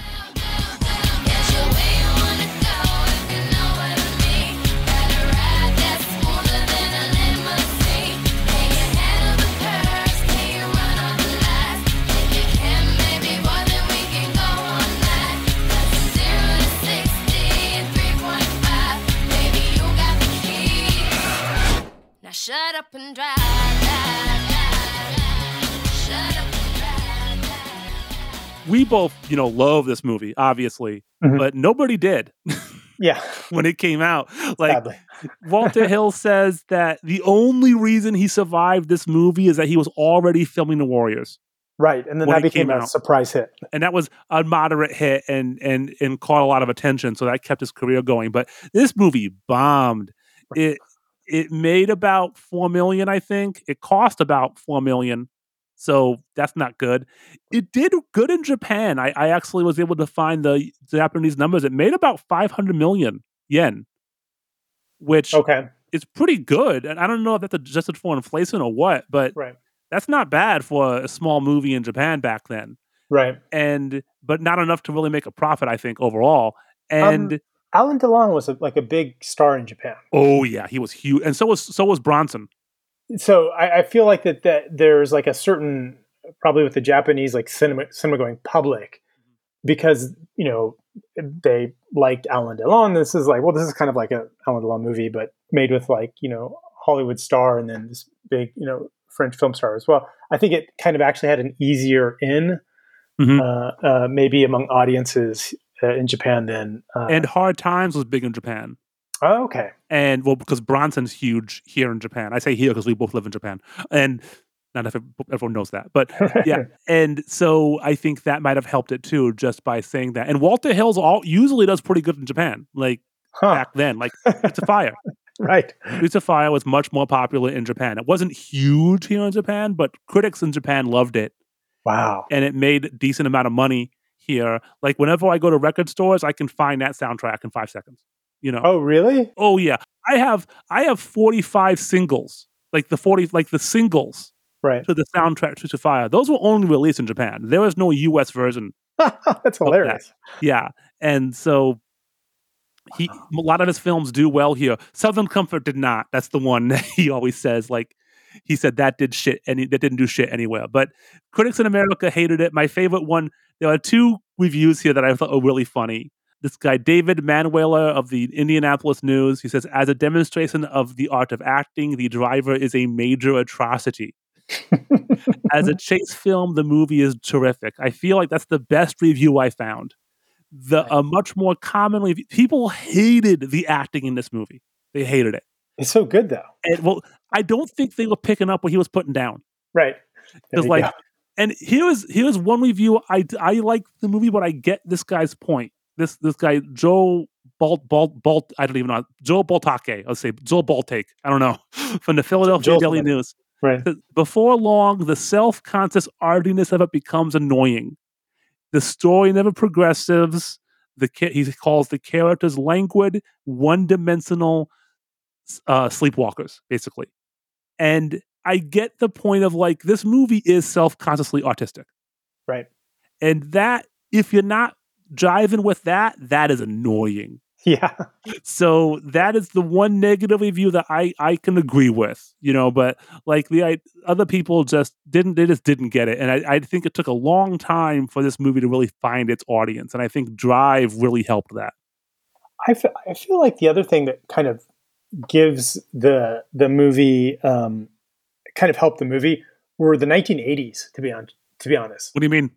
Shut up and drive. We both, you know, love this movie, obviously, Mhm. but nobody did (laughs) Yeah, when it came out. Like. (laughs) Walter Hill says that the only reason he survived this movie is that he was already filming The Warriors. Right, and then that became a out. surprise hit. and that was a moderate hit and and and caught a lot of attention so that kept his career going but this movie bombed it it made about 4 million i think it cost about 4 million so that's not good it did good in japan i, I actually was able to find the japanese numbers it made about 500 million yen which Okay, is pretty good and i don't know if that's adjusted for inflation or what but right, that's not bad for a small movie in japan back then right. and but not enough to really make a profit. I think overall. Um, and Alain Delon was a, like a big star in Japan. oh yeah, he was huge, and so was so was Bronson. So I, I feel like that that there's like a certain probably with the Japanese like cinema cinema going public because you know they liked Alain Delon. This is like well, this is kind of like a Alain Delon movie, but made with like you know Hollywood star and then this big you know French film star as well. I think it kind of actually had an easier in Mhm. uh, uh, maybe among audiences in Japan then. uh, And Hard Times was big in Japan. oh, okay, And well, because Bronson's huge here in Japan. I say here because we both live in Japan, and not if everyone knows that, but (laughs) yeah. And so I think that might have helped it too, just by saying that. And Walter Hill's all usually does pretty good in Japan, like huh. back then. Like (laughs) It's a Fire. right, of Fire was much more popular in Japan. It wasn't huge here in Japan, but critics in Japan loved it. wow, and it made a decent amount of money here. Like whenever I go to record stores, I can find that soundtrack in five seconds. You know? oh really? Oh yeah, I have I have forty five singles, like the forty like the singles Right, to the soundtrack to Fire. Those were only released in Japan. There was no U.S. version. (laughs) that's hilarious. Yeah, and so. He, a lot of his films do well here. Southern Comfort did not. That's the one (laughs) that he always says. Like he said that did shit and that didn't do shit anywhere. But critics in America hated it. My favorite one. There are two reviews here that I thought were really funny. This guy David Manuela of the Indianapolis News. He says, as a demonstration of the art of acting, the driver is a major atrocity. (laughs) As a chase film, the movie is terrific. I feel like that's the best review I found. The a much more commonly. People hated the acting in this movie. They hated it. It's so good though. And well, I don't think they were picking up what he was putting down. Right. Because like, go. And here's here's one review. I I like the movie, but I get this guy's point. This this guy Joe Balt Balt Balt. I don't even know Joe Baltake. I'll say Joe Baltake. I don't know (laughs) from the Philadelphia Joel's Daily name. News. right. Before long, the self-conscious artiness of it becomes annoying. The story never progresses. the he calls the characters languid, one-dimensional uh, sleepwalkers, basically. And I get the point of like this movie is self-consciously autistic, Right. and that if you're not jiving with that, that is annoying. Yeah. (laughs) So that is the one negative review that I I can agree with, you know. But like the I, other people just didn't they just didn't get it, and I, I think it took a long time for this movie to really find its audience, and I think Drive really helped that. I I feel like the other thing that kind of gives the the movie um, kind of helped the movie were the 1980s. To be on to be honest, What do you mean?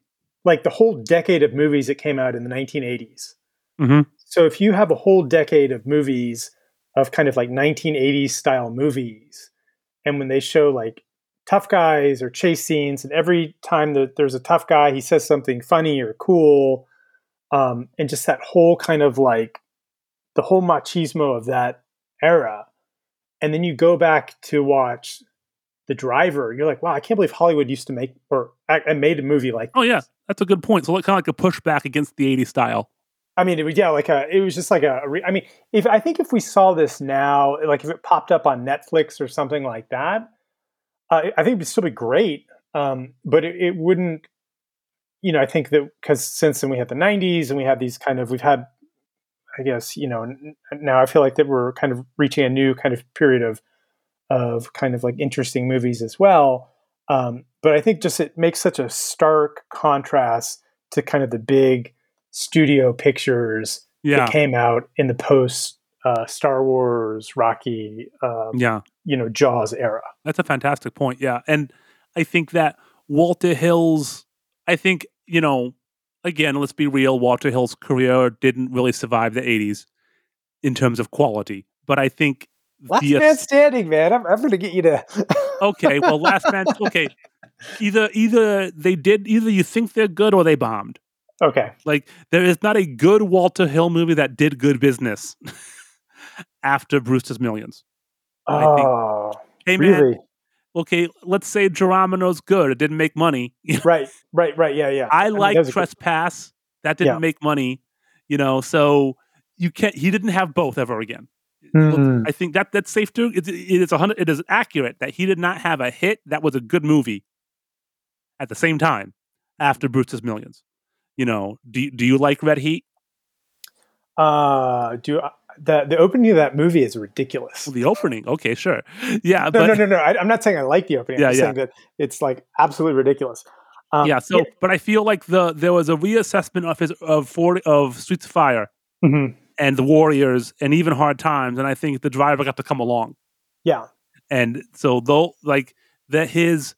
like the whole decade of movies that came out in the 1980s. Mhm. So if you have a whole decade of movies of kind of like 1980s style movies, and when they show like tough guys or chase scenes, and every time that there's a tough guy, he says something funny or cool, um, and just that whole kind of like the whole machismo of that era, and then you go back to watch the driver, you're like, wow, I can't believe Hollywood used to make or I, I made a movie like Oh yeah, that's a good point. So kind of like a pushback against the '80s style. I mean, it was yeah, like a. It was just like a. I mean, if I think if we saw this now, like if it popped up on Netflix or something like that, uh, I think it'd still be great. Um, but it, it wouldn't. You know, I think that because since then we had the '90s and we had these kind of we've had, I guess you know, n- now I feel like that we're kind of reaching a new kind of period of of kind of like interesting movies as well. Um, but I think just it makes such a stark contrast to kind of the big studio pictures Yeah, that came out in the post uh, Star Wars, Rocky, uh, yeah, you know, Jaws era. that's a fantastic point. Yeah, and I think that Walter Hill's. I think you know, again, let's be real. Walter Hill's career didn't really survive the '80s in terms of quality, but I think Last the man standing, man. I'm, I'm going to get you to. (laughs) okay, well, last man. Okay, either either they did either you think they're good or they bombed. okay. Like there is not a good Walter Hill movie that did good business (laughs) after Brewster's Millions. I think- Oh, Hey man, really? okay, let's say Geronimo's good. It didn't make money. (laughs) right, right, right. Yeah, yeah. I mean, like was good- Trespass. That didn't Yeah. make money. You know, so you can't. He didn't have both ever again. Hmm. I think that that's safe to. It, it is a hundred. It is accurate that he did not have a hit that was a good movie. At the same time, after Brewster's Millions, you know, do you- do you like Red Heat? Uh, do the the opening of that movie is ridiculous. The opening, okay, sure, (laughs) yeah, No, but no, no, no. I, I'm not saying I like the opening. Yeah, I'm just yeah. saying that it's like absolutely ridiculous. Um, yeah. So, but I feel like the there was a reassessment of his of 40, of Streets of Fire mhm. And the Warriors and even Hard Times, and I think the driver got to come along. yeah. And so though like that his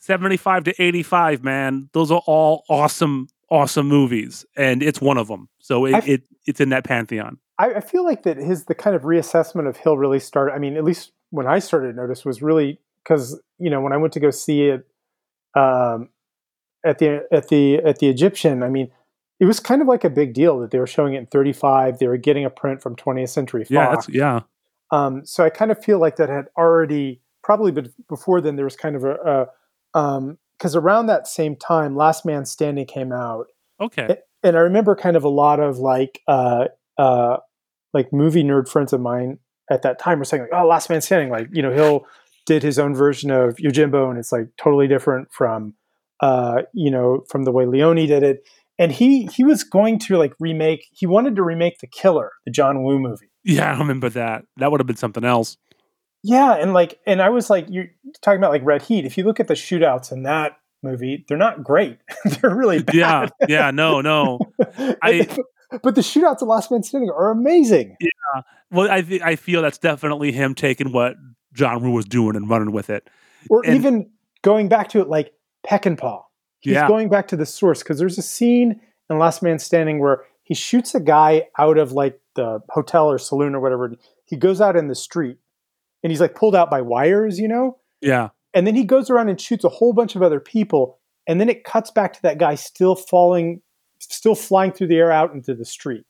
75 to 85 man those are all awesome awesome movies and it's one of them so it, I- it it's in that pantheon I, I feel like that his the kind of reassessment of Hill really started. I mean, at least when I started to notice was really because you know when I went to go see it um, at the at the at the Egyptian. I mean, it was kind of like a big deal that they were showing it in 35. They were getting a print from 20th Century Fox. yeah yeah Um, so I kind of feel like that had already probably been before then. There was kind of a because around that same time, Last Man Standing came out, okay and I remember kind of a lot of like uh, uh, like movie nerd friends of mine at that time were saying like, "Oh, Last Man Standing," like you know, Hill did his own version of Yojimbo, and it's like totally different from uh, you know from the way Leone did it. And he he was going to like remake. He wanted to remake The Killer, the John Woo movie. yeah i remember that that would have been something else Yeah, and like, and I was like, you're talking about like Red Heat. If you look at the shootouts in that movie, they're not great. (laughs) they're really (laughs) bad. yeah yeah no no (laughs) I- but the shootouts in Last Man Standing are amazing. Yeah, well i th- i feel that's definitely him taking what john Woo was doing and running with it Or And- even going back to it, like Peckinpah. He's Yeah. going back to the source because there's a scene in Last Man Standing where he shoots a guy out of like the hotel or saloon or whatever. He goes out in the street and he's like pulled out by wires, you know. yeah and then he goes around and shoots a whole bunch of other people and then it cuts back to that guy still falling still flying through the air out into the street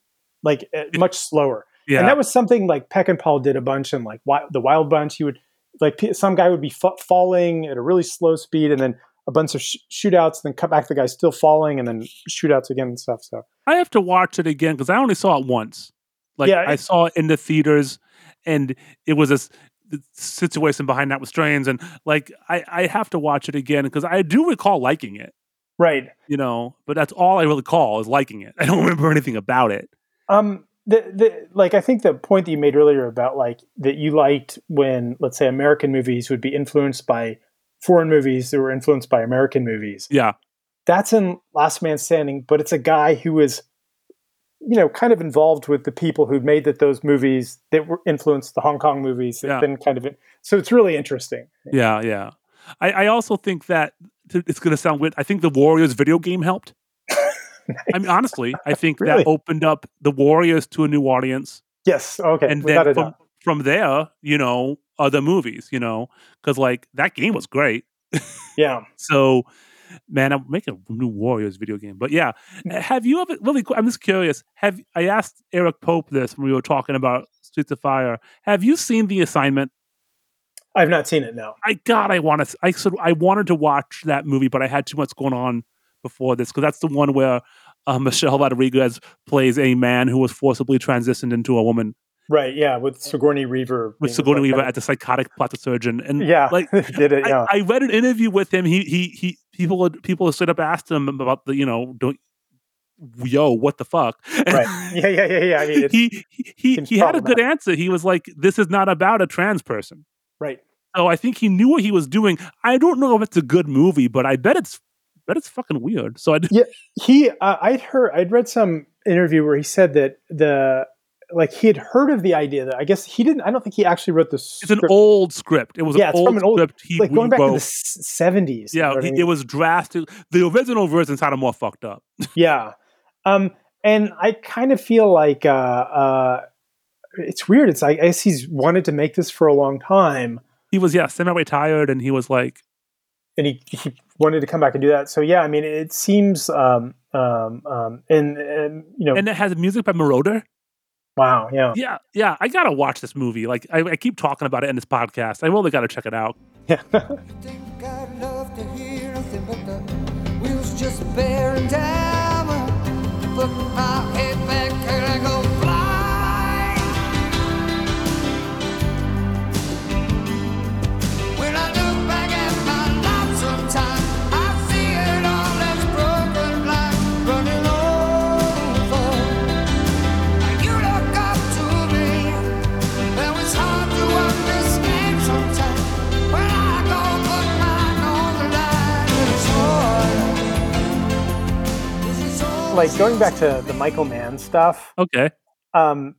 like uh, much slower yeah and that was something like Peckinpah did a bunch and like the wild bunch he would like some guy would be fa- falling at a really slow speed and then a bunch of sh- shootouts, then cut back to the guy still falling, and then shootouts again and stuff. So I have to watch it again because I only saw it once. Like Yeah, I saw it in the theaters, and it was a situation behind that with strange, and like I, I have to watch it again because I do recall liking it, right. you know. But that's all I really call is liking it. (laughs) I don't remember anything about it. Um, the, the like I think the point that you made earlier about like that you liked when let's say American movies would be influenced by foreign movies that were influenced by American movies. Yeah, That's in Last Man Standing, but it's a guy who was you know kind of involved with the people who made that those movies that were influenced the Hong Kong movies. That Yeah. been kind of so it's really interesting. yeah, yeah. I, I also think that it's going to sound weird. I think the Warriors video game helped. (laughs) I mean, honestly, I think Really? that opened up the Warriors to a new audience. Yes. Okay. and without then from, from there, you know, other movies, you know, because like that game was great. Yeah. (laughs) So, man, I'm making a new Warriors video game. But yeah, Mm. have you ever really? I'm just curious. Have I asked Eric Pope this when we were talking about Streets of Fire? Have you seen the assignment? I've not seen it. No. I God, I want to. I said I wanted to watch that movie, but I had too much going on before this because that's the one where uh, (laughs) Michelle Rodriguez plays a man who was forcibly transitioned into a woman Right. Yeah. With Sigourney Weaver. with Sigourney Weaver at the psychotic plastic surgeon, and Yeah. (laughs) like did it. Yeah. I, I read an interview with him. He he he. People had- people straight up asked him about the you know don't yo what the fuck (laughs) right. Yeah. Yeah. Yeah. Yeah. I mean, he he he, he had a good answer. He was like, "This is not about a trans person." right. So I think he knew what he was doing. I don't know if it's a good movie, but I bet it's bet it's fucking weird. So I he uh, i'd heard i'd read some interview where he said that the like he had heard of the idea that i guess he didn't i don't think he actually wrote the it's an old script. It was Yeah, an it's old from an old- script. He like going back to the s- 70s you know yeah, I mean? it was drastic. The original version sounded more fucked up. (laughs) yeah um and i kind of feel like uh uh it's weird it's like i guess he's wanted to make this for a long time He was yeah semi-retired, and he was like, and he, he wanted to come back and do that so yeah i mean it seems um um um and, and you know and it has music by Moroder. Wow yeah Yeah, yeah, I gotta watch this movie. Like I, I keep talking about it in this podcast. I really gotta check it out. yeah (laughs) think I'd love to hear nothing but the wheels just bearing down. Put my head back and I go like going back to the michael mann stuff Okay. um,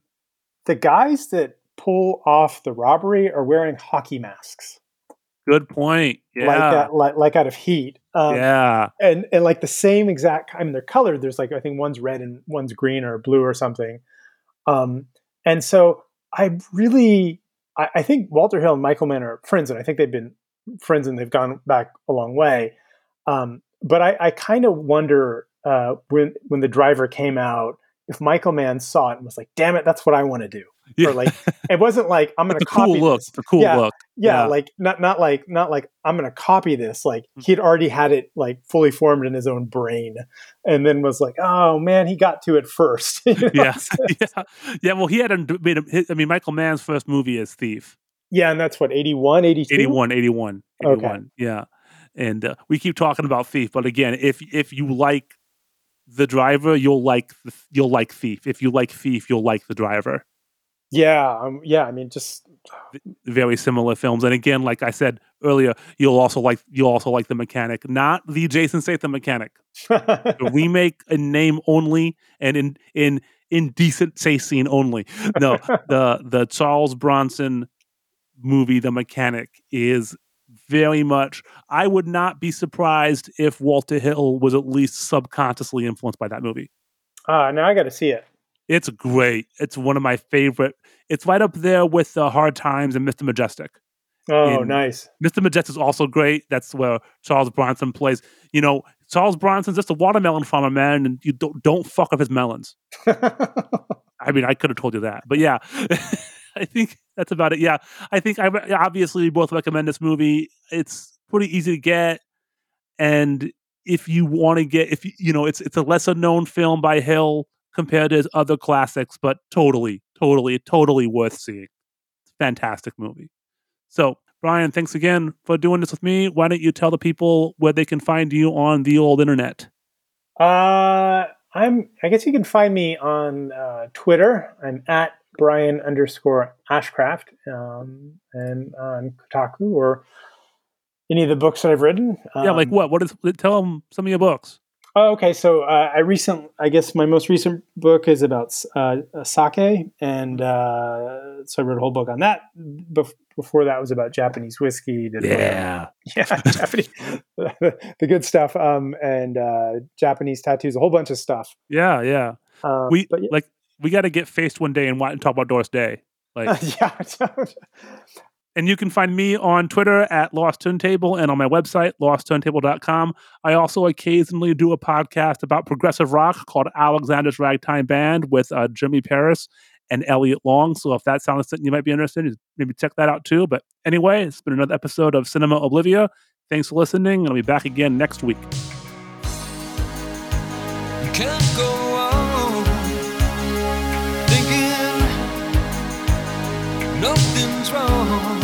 the guys that pull off the robbery are wearing hockey masks, Good point. Yeah. like that, like, like out of Heat. Um, yeah. and and like the same exact. I mean, they're colored. There's like I think one's red and one's green or blue or something. Um, and so I really, I, I think Walter Hill and Michael Mann are friends, and I think they've been friends and they've gone back a long way. Um, but I, I kind of wonder uh, when when the driver came out if Michael Mann saw it and was like, "Damn it, that's what I want to do." Yeah. Or like, it wasn't like I'm going to a cool copy look. this. Cool Yeah. look. Yeah, Yeah. like not not like not like I'm going to copy this. Like Mm. he'd already had it like fully formed in his own brain, and then was like, "Oh man, he got to it first. (laughs) You know? Yeah. (laughs) yeah. Yeah. Well, he hadn't made a, I mean, Michael Mann's first movie is Thief. yeah, and that's what 81, 82? 81, 81, Okay. Yeah. And uh, we keep talking about Thief, but again, if if you like the driver, you'll like you'll like Thief. If you like Thief, you'll like the driver. Yeah, um, yeah. I mean, just Very similar films. And again, like I said earlier, you'll also like you'll also like the mechanic, not the Jason Statham mechanic. the (laughs) remake in name only and in in indecent say scene only. No, the the Charles Bronson movie, The Mechanic, is very much. I would not be surprised if Walter Hill was at least subconsciously influenced by that movie. ah, now I got to see it. It's great. It's one of my favorite. It's right up there with uh, Hard Times and Mr. Majestyk. Oh, In- nice. Mr. Majestyk is also great. That's where Charles Bronson plays. You know, Charles Bronson's just a watermelon farmer, man, and you don't don't fuck up his melons. (laughs) I mean, I could have told you that, but yeah, (laughs) I think that's about it. Yeah, I think I obviously we both recommend this movie. It's pretty easy to get, And if you want to get, if you, know, it's it's a lesser known film by Hill compared to his other classics, but totally, totally, totally worth seeing. Fantastic movie. So, Brian, thanks again for doing this with me. Why don't you tell the people where they can find you on the old internet? Uh, I'm. I guess you can find me on uh, Twitter. I'm at Brian underscore Ashcraft, um, and on Kotaku or any of the books that I've written. yeah, like Um, what? What is? Tell them some of your books. Oh, okay. So uh, I recent, I guess my most recent book is about uh, sake, and uh, so I wrote a whole book on that. Bef- before that was about Japanese whiskey. yeah, (laughs) yeah, Japanese, (laughs) the good stuff, um, and uh, Japanese tattoos, a whole bunch of stuff. yeah, yeah. Um, We but yeah, like we got to get faced one day and, talk about Doris Day. Like, (laughs) yeah, (laughs) and you can find me on Twitter at Lost Turntable and on my website, lostturntable.com. I also occasionally do a podcast about progressive rock called Alexander's Ragtime Band with uh, Jimmy Paris and Elliot Long. So if that sounds something you might be interested in, maybe check that out too. But anyway, it's been another episode of Cinema Oblivia. Thanks for listening. I'll be back again next week. Nothing's wrong.